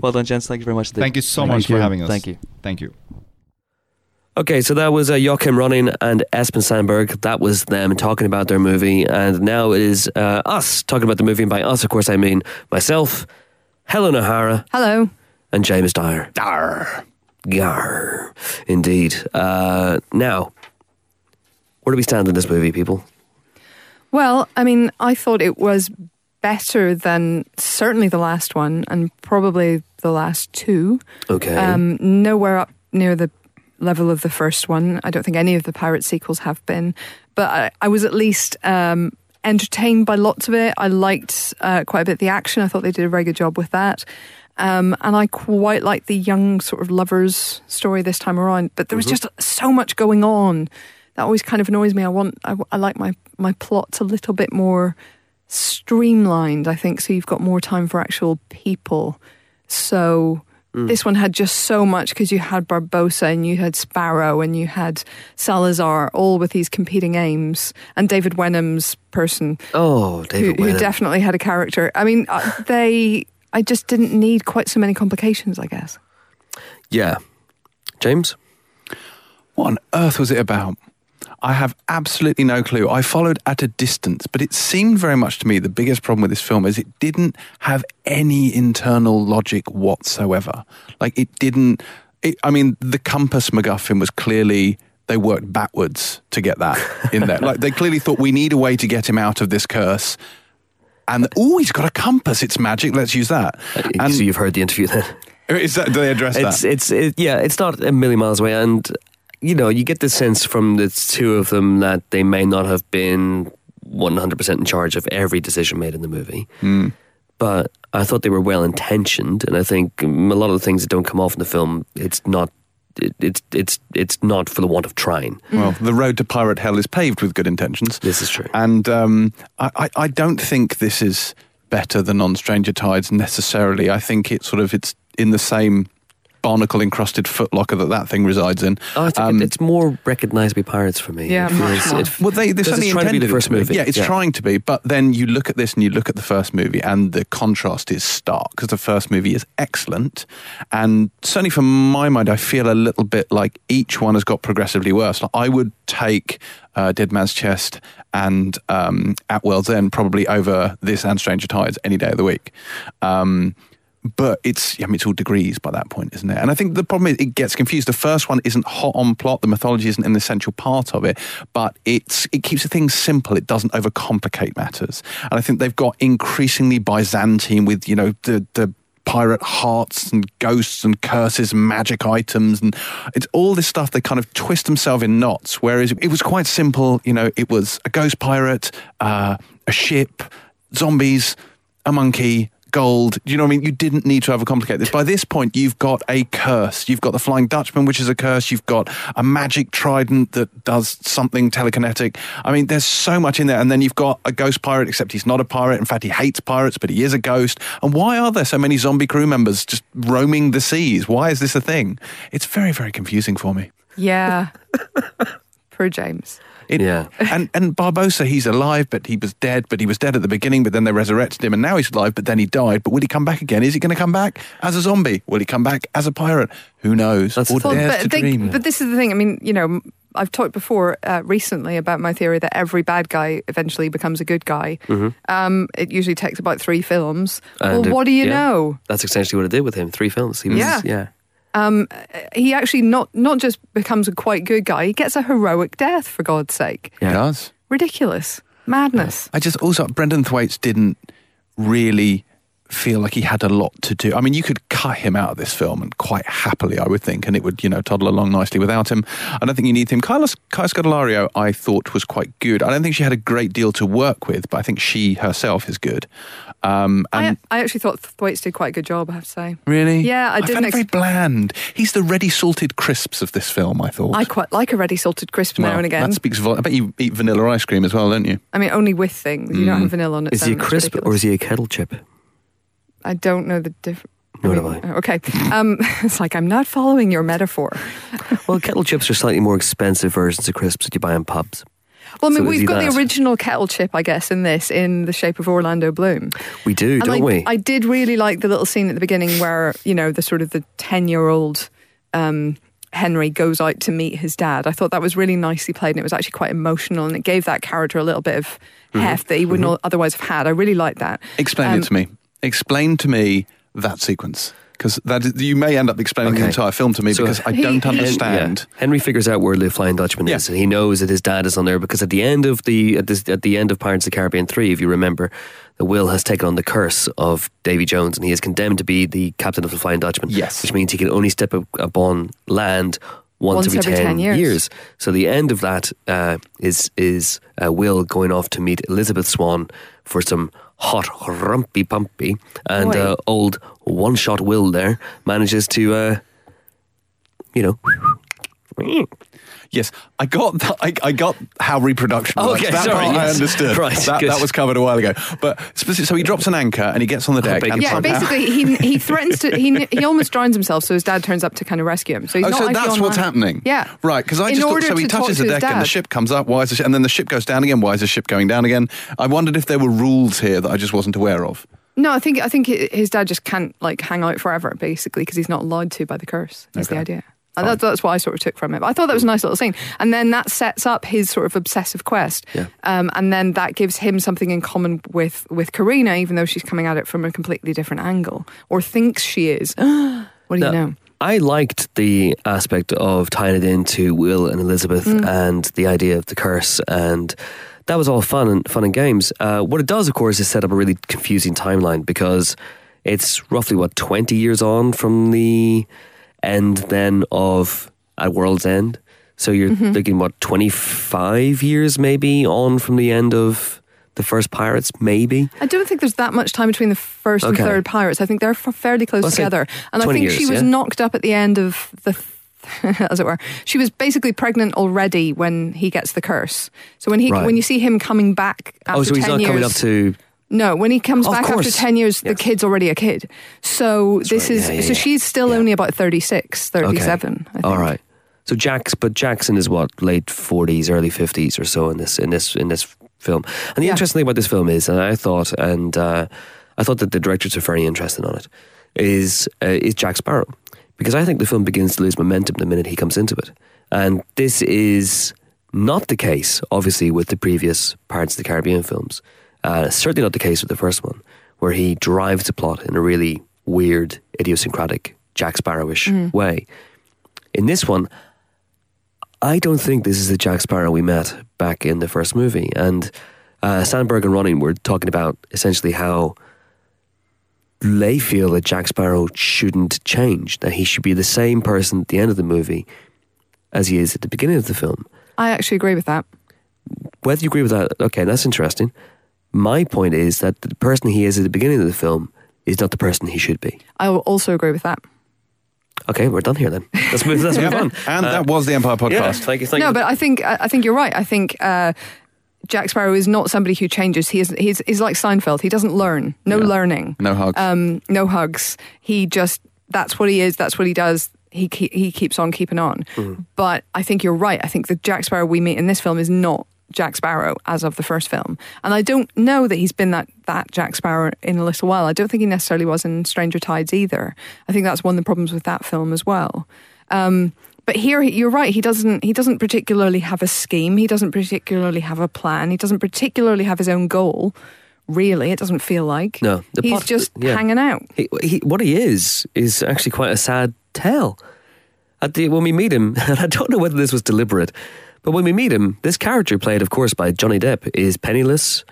well done, gents. Thank you very much. Thank you so Thank much you. for having us. Thank you. Thank you. Okay, so that was uh, Joachim Ronning and Espen Sandberg. That was them talking about their movie. And now it is uh, us talking about the movie. And by us, of course, I mean myself, Helen O'Hara, Hello. and James Dyer. Dar. Gar. Indeed. Uh, now, where do we stand in this movie, people? Well, I mean, I thought it was better than certainly the last one and probably the last two. Okay. Um, nowhere up near the level of the first one. I don't think any of the pirate sequels have been, but I, I was at least um, entertained by lots of it. I liked uh, quite a bit the action. I thought they did a very good job with that. Um, and I quite liked the young sort of lovers story this time around. But there was just so much going on that always kind of annoys me. I want, I, I like my my plots a little bit more streamlined. I think so. You've got more time for actual people. So this one had just so much because you had Barbossa and you had Sparrow and you had Salazar, all with these competing aims, and David Wenham's person oh, who, David who Wenham. definitely had a character. I mean, uh, they. I just didn't need quite so many complications. I guess. yeah. James? What on earth was it about? I have absolutely no clue. I followed at a distance, but it seemed very much to me the biggest problem with this film is it didn't have any internal logic whatsoever. Like it didn't. It, I mean, the compass MacGuffin was clearly they worked backwards to get that in there. like they clearly thought we need a way to get him out of this curse. And oh, he's got a compass. It's magic. Let's use that. Uh, so you've heard the interview then? Is that do they address it's that? it's it, yeah, it's not a million miles away, and you know you get the sense from the two of them that they may not have been one hundred percent in charge of every decision made in the movie, Hmm. but I thought they were well intentioned, and I think a lot of the things that don't come off in the film, it's not. It, it's it's it's not for the want of trying. Well, the road to pirate hell is paved with good intentions. This is true. And um, I, I, I don't think this is better than On Stranger Tides necessarily. I think it's sort of it's in the same barnacle encrusted footlocker that that thing resides in. Oh, I think Um, it's more recognised by pirates for me. Yeah, It much feels- more. it- well, they, they because certainly it's trying to be the first movie. Yeah, it's trying to be. But then you look at this and you look at the first movie, and the contrast is stark because the first movie is excellent, and certainly from my mind, I feel a little bit like each one has got progressively worse. Like I would take uh, Dead Man's Chest and um, At World's End probably over this and Stranger Tides any day of the week. Um, but it's I mean it's all degrees by that point, isn't it? And I think the problem is it gets confused. The first one isn't hot on plot, the mythology isn't an essential part of it, but it's it keeps the things simple. It doesn't overcomplicate matters. And I think they've got increasingly Byzantine with you know the the pirate hearts and ghosts and curses and magic items and it's all this stuff they kind of twist themselves in knots whereas it was quite simple you know it was a ghost pirate uh, a ship zombies a monkey gold. Do you know what I mean? You didn't need to overcomplicate this. By this point, you've got a curse. You've got the Flying Dutchman, which is a curse. You've got a magic trident that does something telekinetic. I mean, there's so much in there. And then you've got a ghost pirate, except he's not a pirate. In fact, he hates pirates, but he is a ghost. And why are there so many zombie crew members just roaming the seas? Why is this a thing? It's very, very confusing for me. Yeah. Poor James. It- Yeah. And and Barbossa, he's alive, but he was dead. But he was dead at the beginning, but then they resurrected him, and now he's alive, but then he died. But will he come back again? Is he going to come back as a zombie? Will he come back as a pirate? Who knows? That's or the Well, dares but, to they- dream? but this is the thing. I mean, you know, I've talked before uh, recently about my theory that every bad guy eventually becomes a good guy. Um, it usually takes about three films. Mm-hmm. And well, it- what do you yeah. know? That's essentially what it did with him. Three films. He was, Yeah. yeah. Um, he actually not not just becomes a quite good guy. He gets a heroic death for God's sake. He does. Ridiculous madness. I just also Brenton Thwaites didn't really feel like he had a lot to do. I mean, you could cut him out of this film and quite happily, I would think, and it would, you know, toddle along nicely without him. I don't think you need him. Carlos Kai Scodelario, I thought was quite good. I don't think she had a great deal to work with, but I think she herself is good. Um, and I, I actually thought Thwaites did quite a good job. I have to say. really, Yeah, I I didn't found it very bland. He's the ready salted crisps of this film. I thought. I quite like a ready salted crisp now and again. That speaks. Vol- I bet you eat vanilla ice cream as well, don't you? I mean, only with things. You don't have vanilla on its Is he a crisp or is he a kettle chip? I don't know the difference. Nor do I. Okay. Um, it's like I'm not following your metaphor. Well, kettle chips are slightly more expensive versions of crisps that you buy in pubs. Well, I mean, So we've got that? the original kettle chip, I guess, in this, in the shape of Orlando Bloom. We do, And don't I, we? I did really like the little scene at the beginning where, you know, the sort of the 10 year old um, Henry goes out to meet his dad. I thought that was really nicely played and it was actually quite emotional and it gave that character a little bit of Mm-hmm. heft that he wouldn't otherwise have had. I really liked that. Explain Um, it to me. Explain to me that sequence because that is, you may end up explaining the entire film to me So because I don't understand. yeah. Henry figures out where the Flying Dutchman Yeah. is, and he knows that his dad is on there because at the end of the at, this, at the end of Pirates of the Caribbean three, if you remember, the Will has taken on the curse of Davy Jones, and he is condemned to be the captain of the Flying Dutchman. Yes. which means he can only step up upon land. Once, Once every, every 10, 10 years. So the end of that uh, is is uh, Will going off to meet Elizabeth Swann for some hot rumpy pumpy, and uh, old one shot Will there manages to, uh, you know, Yes, I got that. I, I got how reproduction works. Okay, that sorry, part I yes. understood. Right, that, that was covered a while ago. But specific, so he drops an anchor and he gets on the oh, deck. beg and Yeah, somehow- basically, he, he threatens to, he, he almost drowns himself, so his dad turns up to kind of rescue him. So he's Oh, not so that's what's land. happening. Yeah. Right, because I In just thought order so. He to talk touches to the his deck and the ship comes up. Why is the ship? And then the ship goes down again. Why is the ship going down again? I wondered if there were rules here that I just wasn't aware of. No, I think I think his dad just can't like hang out forever, basically, because he's not allowed to by the curse. Is the idea. And that's, that's what I sort of took from it. But I thought that was a nice little scene, and then that sets up his sort of obsessive quest. Yeah. Um, and then that gives him something in common with with Carina, even though she's coming at it from a completely different angle, or thinks she is. what do Now, you know? I liked the aspect of tying it into Will and Elizabeth Mm. and the idea of the curse, and that was all fun and fun and games. Uh, what it does, of course, is set up a really confusing timeline because it's roughly what twenty years on from the end then of At World's End. So you're Mm-hmm. thinking what twenty five years maybe on from the end of the first Pirates, maybe. I don't think there's that much time between the first Okay. and third pirates. I think they're f- fairly close Let's together. And I 20 think she was yeah? knocked up at the end of the. As it were, she was basically pregnant already when he gets the curse. So when he Right. when you see him coming back after oh, so he's 10 not years, coming up to no, when he comes Of back after 10 years, the kid's already a kid. So this right. is, Yeah, yeah, so yeah. she's still only about 36, 37, I think. All right. So Jack's, but Jackson is what late forties, early fifties or so in this in this in this film. And the interesting thing about this film is, and I thought, and uh, I thought that the directors are very interested on it, is uh, is Jack Sparrow, because I think the film begins to lose momentum the minute he comes into it, and this is not the case, obviously, with the previous Pirates of the Caribbean films. Uh, certainly not the case with the first one, where he drives the plot in a really weird, idiosyncratic, Jack Sparrowish way. In this one, I don't think this is the Jack Sparrow we met back in the first movie. And uh, Sandberg and Ronning were talking about essentially how they feel that Jack Sparrow shouldn't change, that he should be the same person at the end of the movie as he is at the beginning of the film. I actually agree with that. Whether you agree with that, okay, that's interesting. My point is that the person he is at the beginning of the film is not the person he should be. I will also agree with that. Okay, we're done here then. Let's move, let's move on. And that was the Empire Yeah, podcast. thank you. Thank no, you. but I think I I think you're right. I think uh, Jack Sparrow is not somebody who changes. He is he's, he's like Seinfeld. He doesn't learn. No learning. No hugs. Um, no hugs. He just that's what he is. That's what he does. He he keeps on keeping on. But I think you're right. I think the Jack Sparrow we meet in this film is not Jack Sparrow as of the first film, and I don't know that he's been that that Jack Sparrow in a little while. I don't think he necessarily was in Stranger Tides either. I think that's one of the problems with that film as well. Um, but here, you're right. He doesn't. He doesn't particularly have a scheme. He doesn't particularly have a plan. He doesn't particularly have his own goal. Really, it doesn't feel like. No, the he's just yeah. hanging out. he, he, what he is is actually quite a sad tale. At the when we meet him, and I don't know whether this was deliberate, but when we meet him, this character played, of course, by Johnny Depp, is penniless,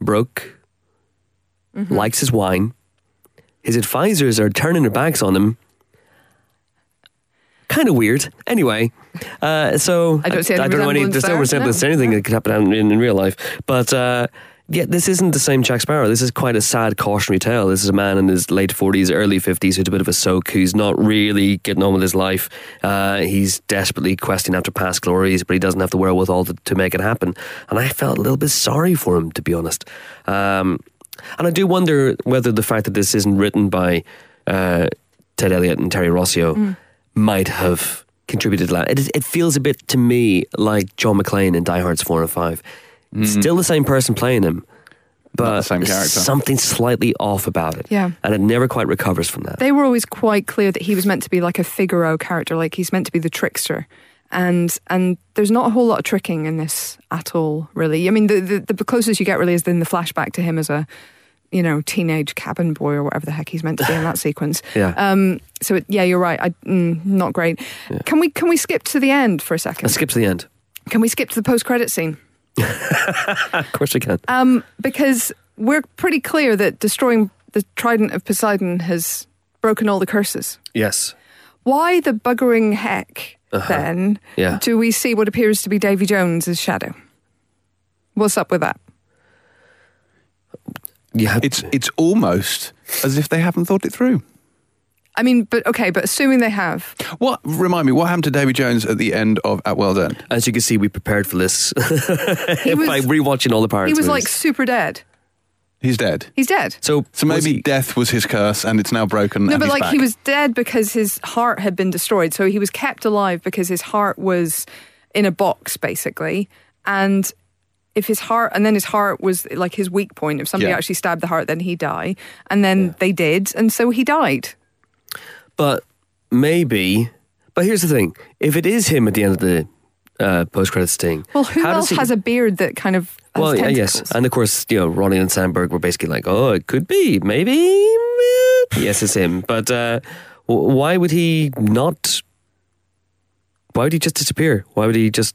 broke, likes his wine. His advisors are turning their backs on him. Kind of weird. Anyway, uh, so I don't see any I don't know any. There's no resemblance to anything that could happen in, in real life. But uh, yeah, this isn't the same Jack Sparrow. This is quite a sad cautionary tale. This is a man in his late forties, early fifties, who's a bit of a soak, who's not really getting on with his life. Uh, he's desperately questing after past glories, but he doesn't have the wherewithal to, to make it happen. And I felt a little bit sorry for him, to be honest. Um, and I do wonder whether the fact that this isn't written by uh, Ted Elliott and Terry Rossio might have contributed to that. It, it feels a bit to me like John McClane in Die Hard's 4 and 5. Still the same person playing him, but the same character. something slightly off about it. Yeah. And it never quite recovers from that. They were always quite clear that he was meant to be like a Figaro character, like he's meant to be the trickster. And and there's not a whole lot of tricking in this at all, really. I mean, the the, the closest you get really is in the flashback to him as a, you know, teenage cabin boy or whatever the heck he's meant to be in that sequence. Yeah. Um. So it, yeah, you're right. I mm, not great. Can we can we skip to the end for a second? Let's skip to the end. Can we skip to the post credit scene? Of course we can. Um, because we're pretty clear that destroying the Trident of Poseidon has broken all the curses. yes. Why the buggering heck then Uh-huh. Yeah. do we see what appears to be Davy Jones as Shadow? What's up with that? Yeah. it's it's almost as if they haven't thought it through. I mean, but okay, but assuming they have, What remind me? What happened to Davy Jones at the end of At Well End? as you can see, we prepared for this he was, by rewatching all the parts. he was like super dead. He's dead. He's dead. so, So was maybe he- death was his curse, and it's now broken. No, and but he's like back. he was dead because his heart had been destroyed. So he was kept alive because his heart was in a box, basically. And if his heart, and then his heart was like his weak point. If somebody Yeah. actually stabbed the heart, then he'd die. And then they did, and so he died. But maybe. But here's the thing: if it is him at the end of the uh, post-credit sting, Well, who how does else he- has a beard that kind of has Well, yeah, tentacles? yes, and of course, you know, Ronning and Sandberg were basically like, "Oh, it could be, maybe, yes, it's him." But uh, w- why would he not? Why would he just disappear? Why would he just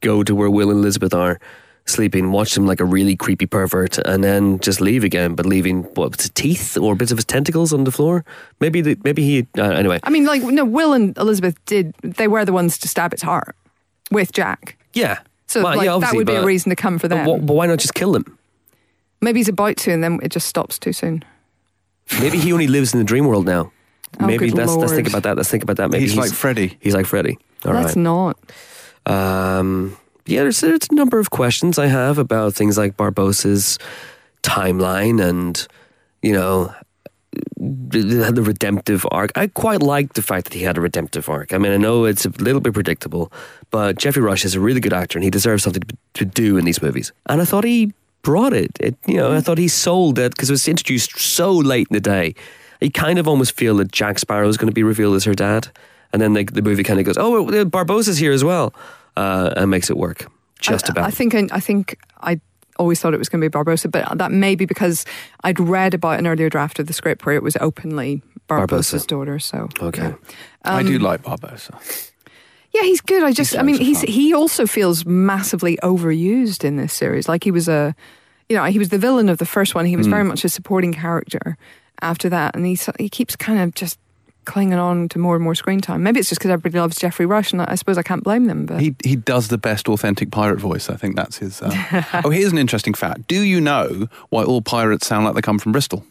go to where Will and Elizabeth are sleeping, watch him like a really creepy pervert, and then just leave again? But leaving what was it, teeth or bits of his tentacles on the floor? Maybe, the, maybe he. Uh, anyway, I mean, like, no, Will and Elizabeth did, they were the ones to stab its heart with Jack. yeah. So, Well, like, yeah, that would be a reason to come for them. wh- but why not just kill them? Maybe he's about to, and then it just stops too soon. Maybe he only lives in the dream world now. Oh, Maybe good let's, let's think about that. Let's think about that. Maybe he's, like Freddy. He's like Freddy. All right. Let's not. Um, yeah, there's, there's a number of questions I have about things like Barbossa's timeline and, you know, the, redemptive arc. I quite like the fact that he had a redemptive arc. I mean, I know it's a little bit predictable, but Geoffrey Rush is a really good actor and he deserves something to, do in these movies. And I thought he brought it. it you know, I thought he sold it because it was introduced so late in the day. You kind of almost feel that Jack Sparrow is going to be revealed as her dad. And then the, the movie kind of goes, oh, well, Barbossa's here as well, uh, and makes it work just I, about. I think I, I think I always thought it was going to be Barbossa, but that may be because I'd read about an earlier draft of the script where it was openly Barbossa's Barbossa. daughter. So okay. yeah. I Um, do like Barbossa. Yeah, he's good. I just, He's I mean, he's fun. he also feels massively overused in this series. Like he was a, you know, he was the villain of the first one. He was Hmm. very much a supporting character, after that, and he he keeps kind of just clinging on to more and more screen time. Maybe it's just because everybody loves Geoffrey Rush, and I suppose I can't blame them. But He he does the best authentic pirate voice. I think that's his. Uh... oh, here's an interesting fact. Do you know why all pirates sound like they come from Bristol?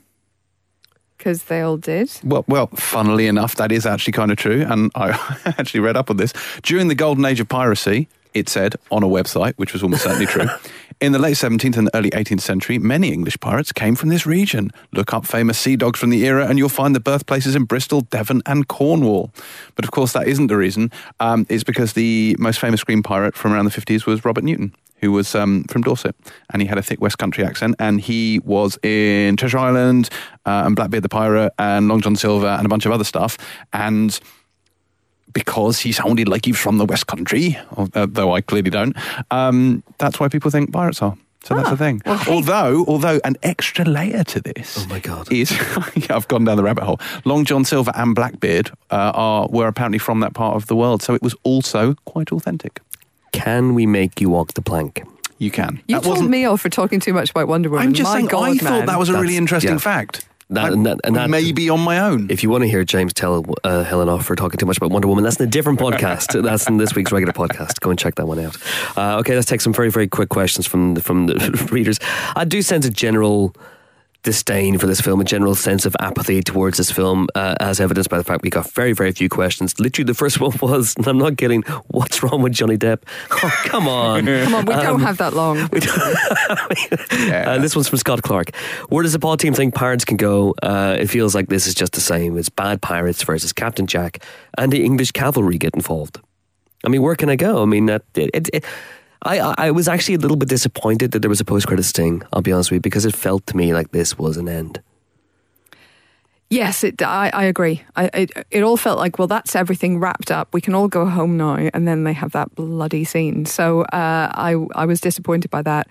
because they all did. Well, well, funnily enough, that is actually kind of true, and I actually read up on this. During the golden age of piracy, it said on a website, which was almost certainly true, in the late 17th and early 18th century, many English pirates came from this region. Look up famous sea dogs from the era, and you'll find the birthplaces in Bristol, Devon, and Cornwall. But of course, that isn't the reason. Um, it's because the most famous screen pirate from around the 50s was Robert Newton who was um, from Dorset, and he had a thick West Country accent, and he was in Treasure Island uh, and Blackbeard the Pirate and Long John Silver and a bunch of other stuff, and because he sounded like he was from the West Country, uh, though I clearly don't, um, that's why people think pirates are. So that's the thing. although, although an extra layer to this, Oh my God. is yeah, I've gone down the rabbit hole. Long John Silver and Blackbeard uh, are were apparently from that part of the world, so it was also quite authentic. Can we make you walk the plank? You can. You That told me off for talking too much about Wonder Woman. I'm just My saying. God, I thought that was a really interesting yeah. fact. That- and that- and that- may be on my own. If you want to hear James tell uh, Helen off for talking too much about Wonder Woman, that's in a different podcast. that's in this week's regular podcast. Go and check that one out. Uh, okay, let's take some very, very quick questions from the, from the readers. I do sense a general disdain for this film, a general sense of apathy towards this film, uh, as evidenced by the fact we got very, very few questions. Literally, the first one was, and I'm not kidding, what's wrong with Johnny Depp? Oh, come on. Come on, we Um, don't have that long. Uh, this one's from Scott Clark. Where does the Paul team think pirates can go? Uh, it feels like this is just the same. It's bad pirates versus Captain Jack and the English cavalry get involved. I mean, where can I go? I mean, that it, it, it, I, I I was actually a little bit disappointed that there was a post credit sting. I'll be honest with you because it felt to me like this was an end. Yes, it, I, I agree. I, it, it all felt like, well, that's everything wrapped up. We can all go home now. And then they have that bloody scene. So uh, I, I was disappointed by that.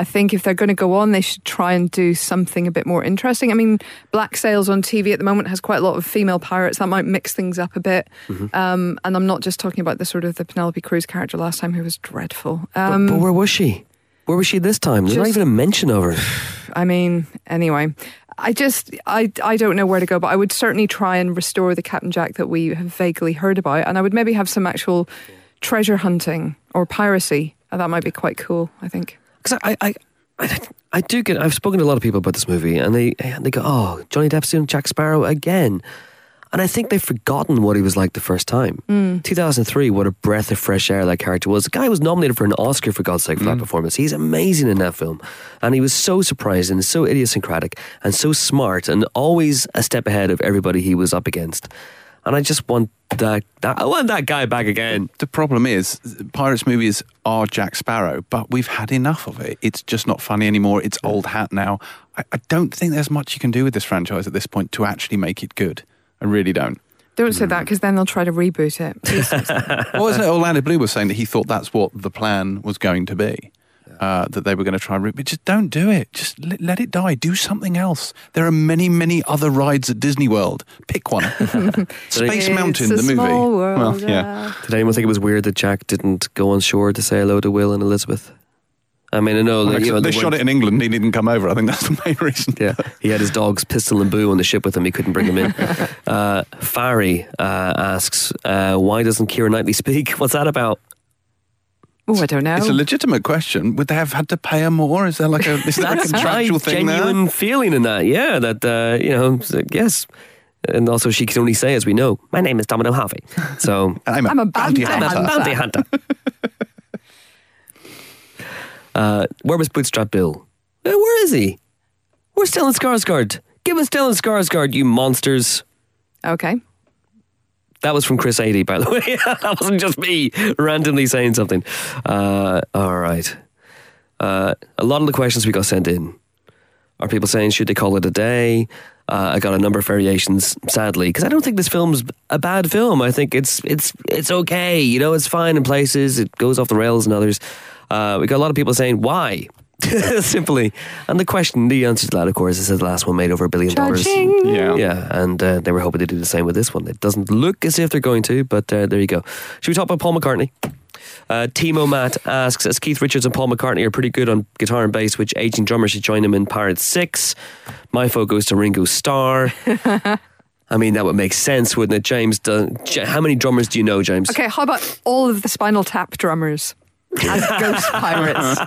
I think if they're going to go on, they should try and do something a bit more interesting. I mean, Black Sails on TV at the moment has quite a lot of female pirates. That might mix things up a bit. Um, and I'm not just talking about the sort of the Penelope Cruz character last time, who was dreadful. Um, but, but where was she? Where was she this time? There's not even a mention of her. I mean, anyway, I just I I don't know where to go, but I would certainly try and restore the Captain Jack that we have vaguely heard about, and I would maybe have some actual treasure hunting or piracy. That might be quite cool. I think. Because I, I, I, I do get. I've spoken to a lot of people about this movie, and they they go, "Oh, Johnny Depp's doing Jack Sparrow again," and I think they've forgotten what he was like the first time. Hmm. 2003, what a breath of fresh air that character was. The guy was nominated for an Oscar for God's sake for that hmm. performance. He's amazing in that film, and he was so surprising, and so idiosyncratic, and so smart, and always a step ahead of everybody he was up against. And I just want that. that I want that guy back again. the problem is, Pirates movies are Jack Sparrow, but we've had enough of it. It's just not funny anymore. It's old hat now. I, I don't think there's much you can do with this franchise at this point to actually make it good. I really don't. Don't say hmm. that because then they'll try to reboot it. Please don't say that. well, isn't it? Orlando Bloom was saying that he thought that's what the plan was going to be. Uh, that they were going to try and re- but just don't do it. Just let, let it die. Do something else. There are many, many other rides at Disney World. Pick one. Space It's Mountain, a the movie. small world, well, yeah. Did anyone think it was weird that Jack didn't go on shore to say hello to Will and Elizabeth? I mean, I know that you know, they they shot it in England. He didn't come over. I think that's the main reason. Yeah, he had his dogs Pistol and Boo on the ship with him. He couldn't bring him in. uh, Fari uh, asks, uh, "Why doesn't Keira Knightley speak? What's that about?" Oh, I don't know. It's a legitimate question. Would they have had to pay her more? Is there like a, is there a That's my contractual thing genuine there? feeling in that. Yeah, that uh, you know, yes. And also, she can only say, as we know, "My name is Domino Harvey." So I'm a, I'm a bounty bounty hunter. I'm a bounty hunter. uh, where was Bootstrap Bill? Uh, where is he? Where's Stellan Skarsgård? Give us Stellan Skarsgård, you monsters. okay. That was from Chris 80, by the way. that wasn't just me randomly saying something. Uh, all right. Uh, a lot of the questions we got sent in are people saying, should they call it a day? Uh, I got a number of variations, sadly, because I don't think this film's a bad film. I think it's it's it's okay. You know, it's fine in places. It goes off the rails in others. Uh, we got a lot of people saying, why? Simply. And the question, the answer to that, of course, is that the last one made over a billion dollars. Cha-ching. Yeah. Yeah, and uh, they were hoping to do the same with this one. It doesn't look as if they're going to, but uh, there you go. Should we talk about Paul McCartney? Uh, Timo Matt asks, as Keith Richards and Paul McCartney are pretty good on guitar and bass, which aging drummer should join them in Pirates 6? My vote goes to Ringo Starr. I mean, that would make sense, wouldn't it, James? Do, how many drummers do you know, James? Okay, how about all of the Spinal Tap drummers as ghost pirates?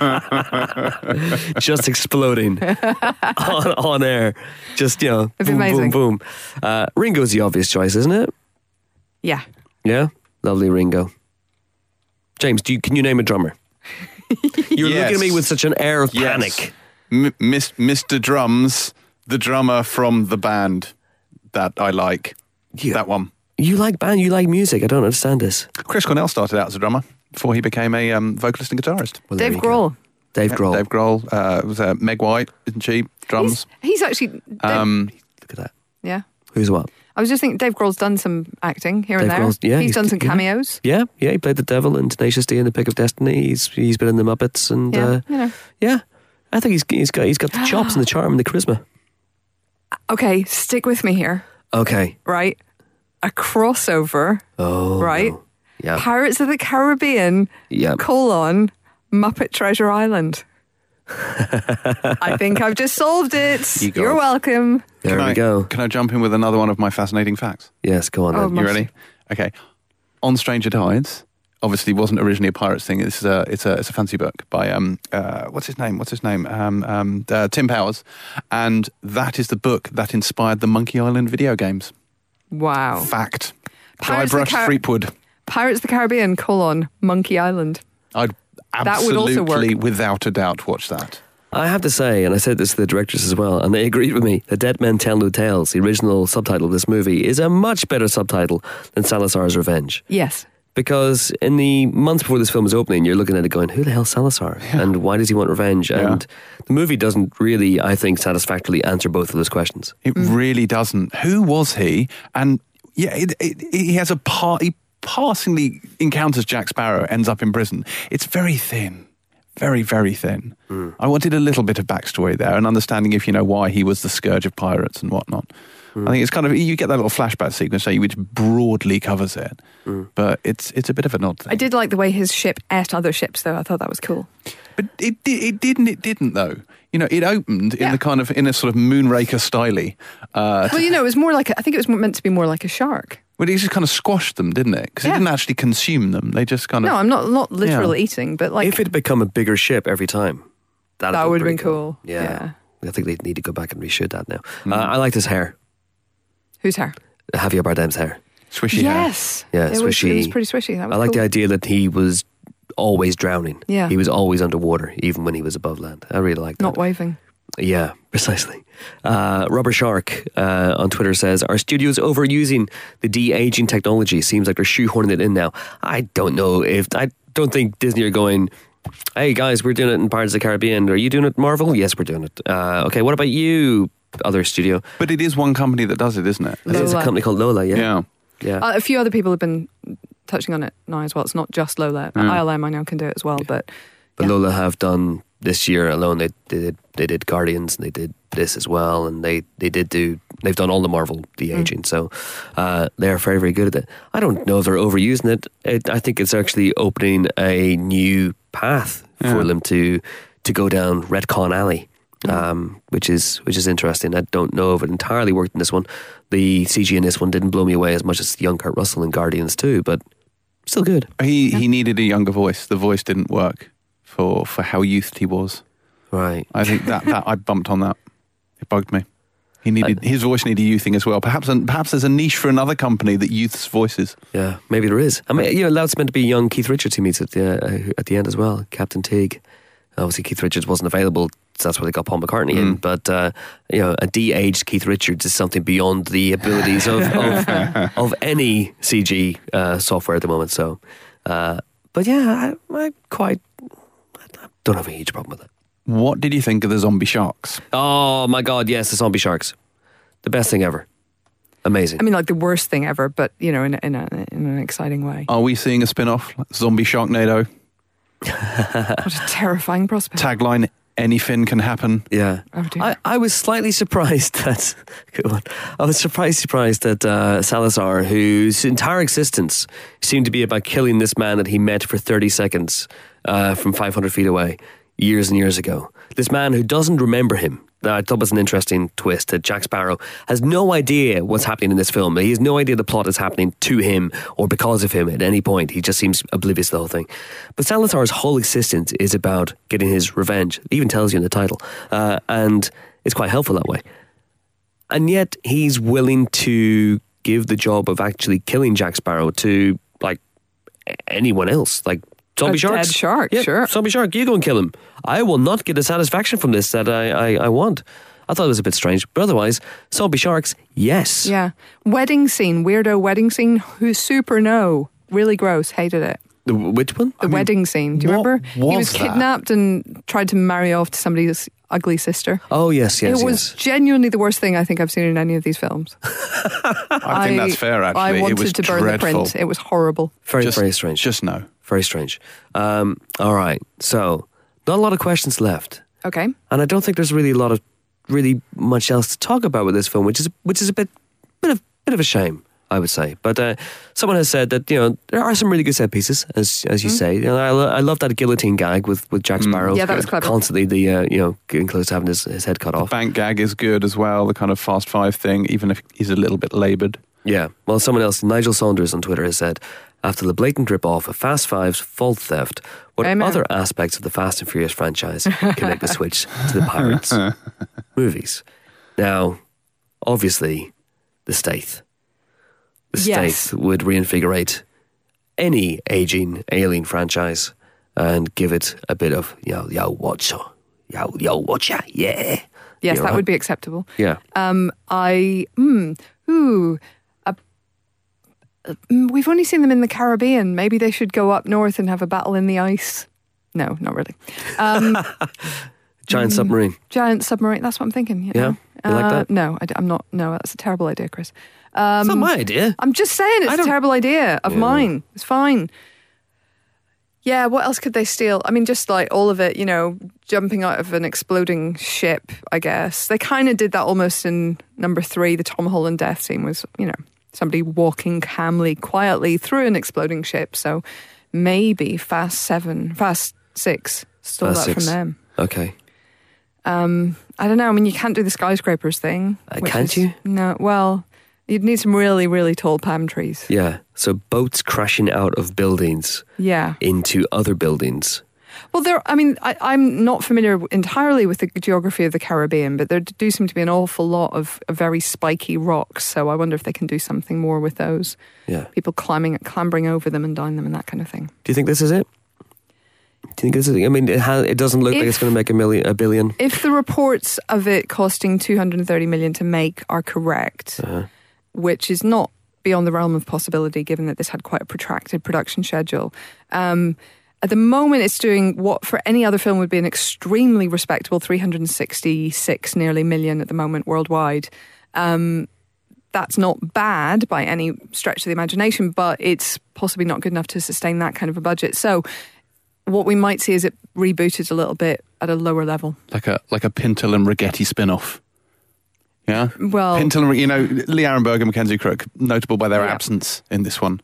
Just exploding on, on air. Just, you know, It'd boom, amazing. boom, boom. Uh, Ringo's the obvious choice, isn't it? Yeah. Yeah? Lovely Ringo. James, do you, can you name a drummer? You're Yes. looking at me with such an air of Yes. panic. M- Mis- Mr. Drums, the drummer from the band that I like. Yeah. That one. You like band, you like music. I don't understand this. Chris Cornell started out as a drummer before he became a um, vocalist and guitarist. Well, there Dave. Grohl. Dave Yeah, Grohl. Dave Grohl. Uh, was uh, Meg White, isn't she? Drums. He's, he's actually. Dave, Um, Look at that. yeah. Who's what? I was just thinking Dave Grohl's done some acting here and there. Grohl's- yeah, he's, he's- done some cameos. Yeah, yeah. He played the devil in Tenacious D and the Pick of Destiny. He's he's been in the Muppets and Yeah, uh, you know. yeah. I think he's he's got he's got the chops and the charm and the charisma. Okay, stick with me here, Okay. right? A crossover, Oh. right? no. Yeah. Pirates of the Caribbean, Yeah. colon, Muppet Treasure Island. I think I've just solved it. You You're it. welcome. There can we I, go. Can I jump in with another one of my fascinating facts? Yes. Go on. Oh, then. You ready? Okay. On Stranger Tides, obviously wasn't originally a pirates thing. It's a it's a it's a fancy book by um uh what's his name? What's his name? Um um uh, Tim Powers, and that is the book that inspired the Monkey Island video games. Wow. Fact. Pirates of the Guybrush Car- Threepwood. Pirates of the Caribbean, colon, Monkey Island. I'd That would also absolutely, work. without a doubt, watch that. I have to say, and I said this to the directors as well, and they agreed with me, that Dead Men Tell No Tales, the original subtitle of this movie, is a much better subtitle than Salazar's Revenge. Yes. Because in the months before this film is opening, you're looking at it going, who the hell Salazar? And why does he want revenge? And the movie doesn't really, I think, satisfactorily answer both of those questions. It really doesn't. Who was he? And yeah, it, it, he has a part. He passingly encounters Jack Sparrow, ends up in prison. It's very thin, very very thin. Mm. I wanted a little bit of backstory there and understanding if you know why he was the scourge of pirates and whatnot. Mm. I think it's kind of you get that little flashback sequence there, which broadly covers it, mm. but it's it's a bit of an odd thing. I did like the way his ship ate other ships, though. I thought that was cool. But it it didn't it didn't though. You know, it opened in Yeah. the kind of in a sort of Moonraker styley. Uh, Well, you know, it was more like a, I think it was meant to be more like a shark. Well, he just kind of squashed them, didn't it? Because Yeah. he didn't actually consume them. They just kind of. No, I'm not not literal Yeah. eating, but like if it had become a bigger ship every time, that'd that would have pretty been cool. Yeah. I think they need to go back and reshoot that now. Uh, I like his hair, Who's her? Javier Bardem's hair. Swishy hair. yes. Yeah, it was, it was swishy. pretty swishy. That was I like cool. the idea that he was always drowning. Yeah. He was always underwater, even when he was above land. I really like that. Not waving. Yeah, precisely. Uh, Rubber Shark uh, on Twitter says, Are studios overusing the de aging technology? Seems like they're shoehorning it in now. I don't know if, I don't think Disney are going, Hey guys, we're doing it in Pirates of the Caribbean. Are you doing it, Marvel? Yes, we're doing it. Uh, okay, what about you, other studio? But it is one company that does it, isn't it? I think It's a company called Lola, yeah. Yeah. Yeah. Uh, a few other people have been touching on it now as well. It's not just Lola. ILM I know can do it as well, but But yeah. Lola have done this year alone. They, they did they did Guardians and they did this as well, and they they did do they've done all the Marvel de aging. So uh, they are very very good at it. I don't know if they're overusing it. it I think it's actually opening a new path for them to to go down retcon alley. Um, which is which is interesting. I don't know if it entirely worked in this one. The CG in this one didn't blow me away as much as young Kurt Russell in Guardians too, but still good. He he needed a younger voice. The voice didn't work for for how youthed he was. Right. I think that, that I bumped on that. It bugged me. He needed his voice needed youthing as well. Perhaps perhaps there's a niche for another company that youths voices. Yeah, maybe there is. I mean, you know, that's meant to be young Keith Richards who meets at the uh, at the end as well, Captain Teague. Obviously, Keith Richards wasn't available, so that's why they got Paul McCartney in. But uh, you know, a de-aged Keith Richards is something beyond the abilities of of, of any CG uh, software at the moment. So, uh, but yeah, I, I quite I don't have a huge problem with it. What did you think of the zombie sharks? Oh my God, yes, the zombie sharks, the best thing ever, amazing. I mean, like the worst thing ever, but you know, in a, in, a, in an exciting way. Are we seeing a spin-off? Zombie Sharknado What a terrifying prospect. tagline: anything can happen. Yeah. Oh, dear. I, I was slightly surprised that good one. I was surprised surprised that uh, Salazar, whose entire existence seemed to be about killing this man that he met for 30 seconds uh, from 500 feet away years and years ago. This man who doesn't remember him. I thought was an interesting twist that Jack Sparrow has no idea what's happening in this film. He has no idea the plot is happening to him or because of him at any point. He just seems oblivious to the whole thing. But Salazar's whole existence is about getting his revenge. It even tells you in the title. Uh, and it's quite helpful that way. And yet he's willing to give the job of actually killing Jack Sparrow to like anyone else, like zombie A sharks. dead shark, yeah, sure. Zombie shark, you go and kill him. I will not get the satisfaction from this that I, I, I want. I thought it was a bit strange, but otherwise, zombie sharks, yes. Yeah. Wedding scene, weirdo wedding scene. Who super no. Really gross. Hated it. The, which one? The wedding scene. Do you what remember? he was was that? kidnapped and tried to marry off to somebody's ugly sister. Oh yes, yes, it was yes. genuinely the worst thing I think I've seen in any of these films. I think that's fair. Actually, I it wanted was to burn dreadful. the print. It was horrible. Very, Just- very strange. Just no. Very strange. Um, all right, so not a lot of questions left. Okay. and I don't think there's really a lot of really much else to talk about with this film, which is which is a bit bit of bit of a shame, I would say. But uh, someone has said that you know there are some really good set pieces, as as you say. You know, I, lo- I love that guillotine gag with, with Jack Sparrow. Yeah, that was clever. Constantly the uh, you know getting close to having his, his head cut off. Bank gag is good as well. The kind of fast five thing, even if he's a little bit laboured. Yeah. Well, someone else, Nigel Saunders on Twitter, has said after the blatant rip off of Fast Five's Fault Theft, what Amen. other aspects of the Fast and Furious franchise can make the switch to the Pirates movies? Now, obviously, the Staith. The Yes. Staith would reinvigorate any aging alien franchise and give it a bit of yo yo watcha yo yo watcha yeah Yes, You that know, would be acceptable. yeah Um, I mm, ooh, we've only seen them in the Caribbean. Maybe they should go up north and have a battle in the ice. No, not really. Um, giant Mm. submarine giant submarine. That's what I'm thinking. You Yeah? know? You like Uh, that? No, I, am not. No, that's a terrible idea, Chris. Um, it's not my idea I'm just saying it's a terrible idea of Yeah. mine. It's fine. Yeah, what else could they steal? I mean, just like all of it, you know, jumping out of an exploding ship, I guess. They kind of did that almost in number three. The Tom Hollander death scene was, you know, somebody walking calmly, quietly through an exploding ship. So maybe Fast Seven, Fast Six stole Fast that Six. from them. okay Um, I don't know. I mean, you can't do the skyscrapers thing. Uh, can't is- you? No. Well, you'd need some really, really tall palm trees. Yeah. So boats crashing out of buildings Yeah. into other buildings. Well, there. I mean, I, I'm not familiar entirely with the geography of the Caribbean, but there do seem to be an awful lot of very spiky rocks. So I wonder if they can do something more with those. Yeah. People climbing, clambering over them and down them, and that kind of thing. Do you think this is it? Do you think this is? I mean, it, has, it doesn't look like it's going to make a million, a billion. If the reports of it costing 230 million to make are correct, Uh-huh. which is not beyond the realm of possibility, given that this had quite a protracted production schedule. Um, at the moment, it's doing what for any other film would be an extremely respectable 366 nearly million at the moment worldwide. Um, that's not bad by any stretch of the imagination, but it's possibly not good enough to sustain that kind of a budget. So, what we might see is it rebooted a little bit at a lower level. like a like a Pintel and Ragetti spin-off. Yeah, Well, Pintel and you know Lee Arenberg and Mackenzie Crook, notable by their Yeah. absence in this one.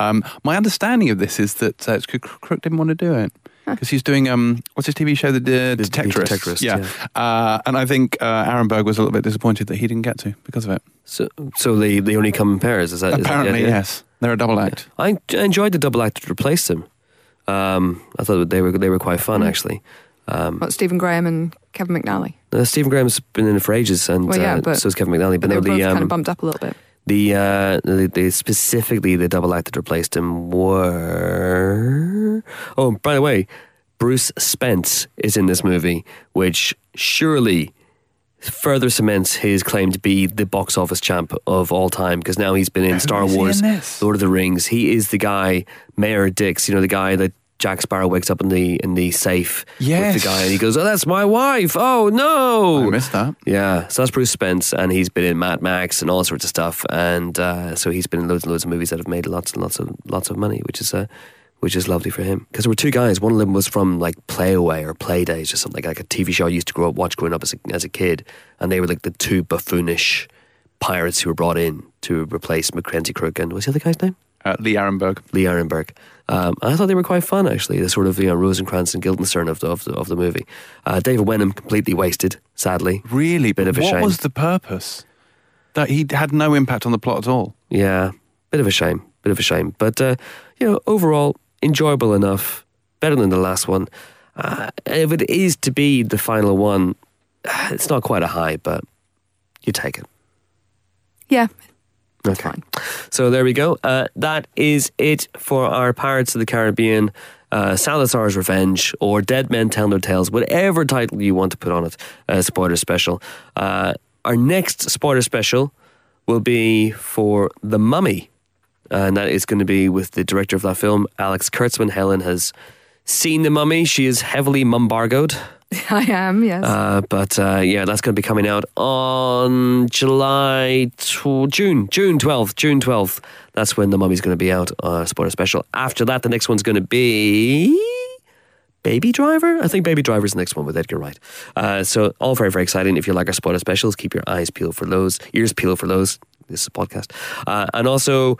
Um, my understanding of this is that uh, it's Crook Crook didn't want to do it because he's doing um, what's his TV show, The, the The Detectorist. Detectorist, yeah, Uh, and I think uh, Arenberg was a little bit disappointed that he didn't get to because of it. So, so they, they only come in pairs. Is that is that the Apparently, idea? yes, they're a double act. I I enjoyed the double act that replaced them. Um, I thought they were they were quite fun Mm. actually. Um, what, Stephen Graham and Kevin McNally. uh, Stephen Graham's been in it for ages, and Well, yeah, uh, so is Kevin McNally. But But they no, were both the kind um, of bumped up a little bit. The, uh, the the specifically the double act that replaced him were. Oh, by the way, Bruce Spence is in this movie, which surely further cements his claim to be the box office champ of all time because now he's been in Star Wars, in? Lord of the Rings. He is the guy, Mayor Dix. You know, the guy that. Jack Sparrow wakes up in the in the safe with the guy, and he goes, "Oh, that's my wife! Oh no!" I missed that. Yeah, so that's Bruce Spence, and he's been in Mad Max and all sorts of stuff, and uh, so he's been in loads and loads of movies that have made lots and lots of lots of money, which is uh, which is lovely for him. Because there were two guys. One of them was from like Playaway or Playdays or something like a TV show I used to grow up watch growing up as a, as a kid, and they were like the two buffoonish pirates who were brought in to replace Mackenzie Crook and what's the other guy's name? Uh, Lee Arenberg. Lee Arenberg. Um, I thought they were quite fun, actually. The sort of you know Rosencrantz and Guildenstern of the of the, of the movie. Uh, David Wenham completely wasted, sadly. Really? Bit of a what shame. was the purpose? That he had no impact on the plot at all. Yeah, bit of a shame. Bit of a shame. But uh, you know, overall enjoyable enough. Better than the last one. Uh, if it is to be the final one, it's not quite a high, but you take it. Yeah, Okay. fine. So there we go. Uh, that is it for our Pirates of the Caribbean, uh, Salazar's Revenge, or Dead Men Tell Their Tales, whatever title you want to put on it, uh, spoiler special. Uh, our next spoiler special will be for The Mummy, and that is going to be with the director of that film, Alex Kurtzman. Helen has seen The Mummy. She is heavily mumbargoed. I am. Yes. Uh, but uh, yeah, that's going to be coming out on July, tw- June, June 12th. June 12th. That's when the mummy's going to be out, uh, spoiler special. After that, the next one's going to be. Baby Driver? I think Baby Driver's the next one with Edgar Wright. Uh, so, all very, very exciting. If you like our spoiler specials, keep your eyes peeled for those, ears peeled for those. This is a podcast. Uh, and also,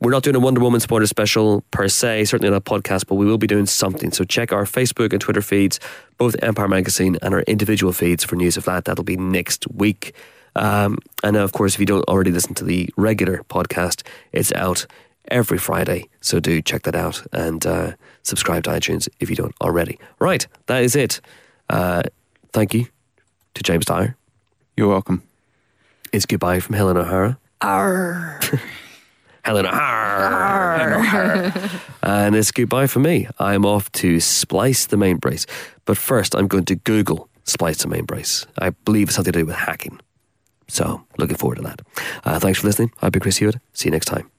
we're not doing a Wonder Woman spoiler special per se, certainly not a podcast, but we will be doing something. So check our Facebook and Twitter feeds, both Empire Magazine and our individual feeds for news of that. That'll be next week. Um, and of course, if you don't already listen to the regular podcast, it's out every Friday. So do check that out and uh, subscribe to iTunes if you don't already. Right, that is it. Uh, thank you to James Dyer. You're welcome. It's goodbye from Helen O'Hara. Arr. Helen O'Hara. and it's goodbye for me. I'm off to splice the main brace. But first, I'm going to Google splice the main brace. I believe it's something to do with hacking. So, looking forward to that. Uh, thanks for listening. I've been Chris Hewitt. See you next time.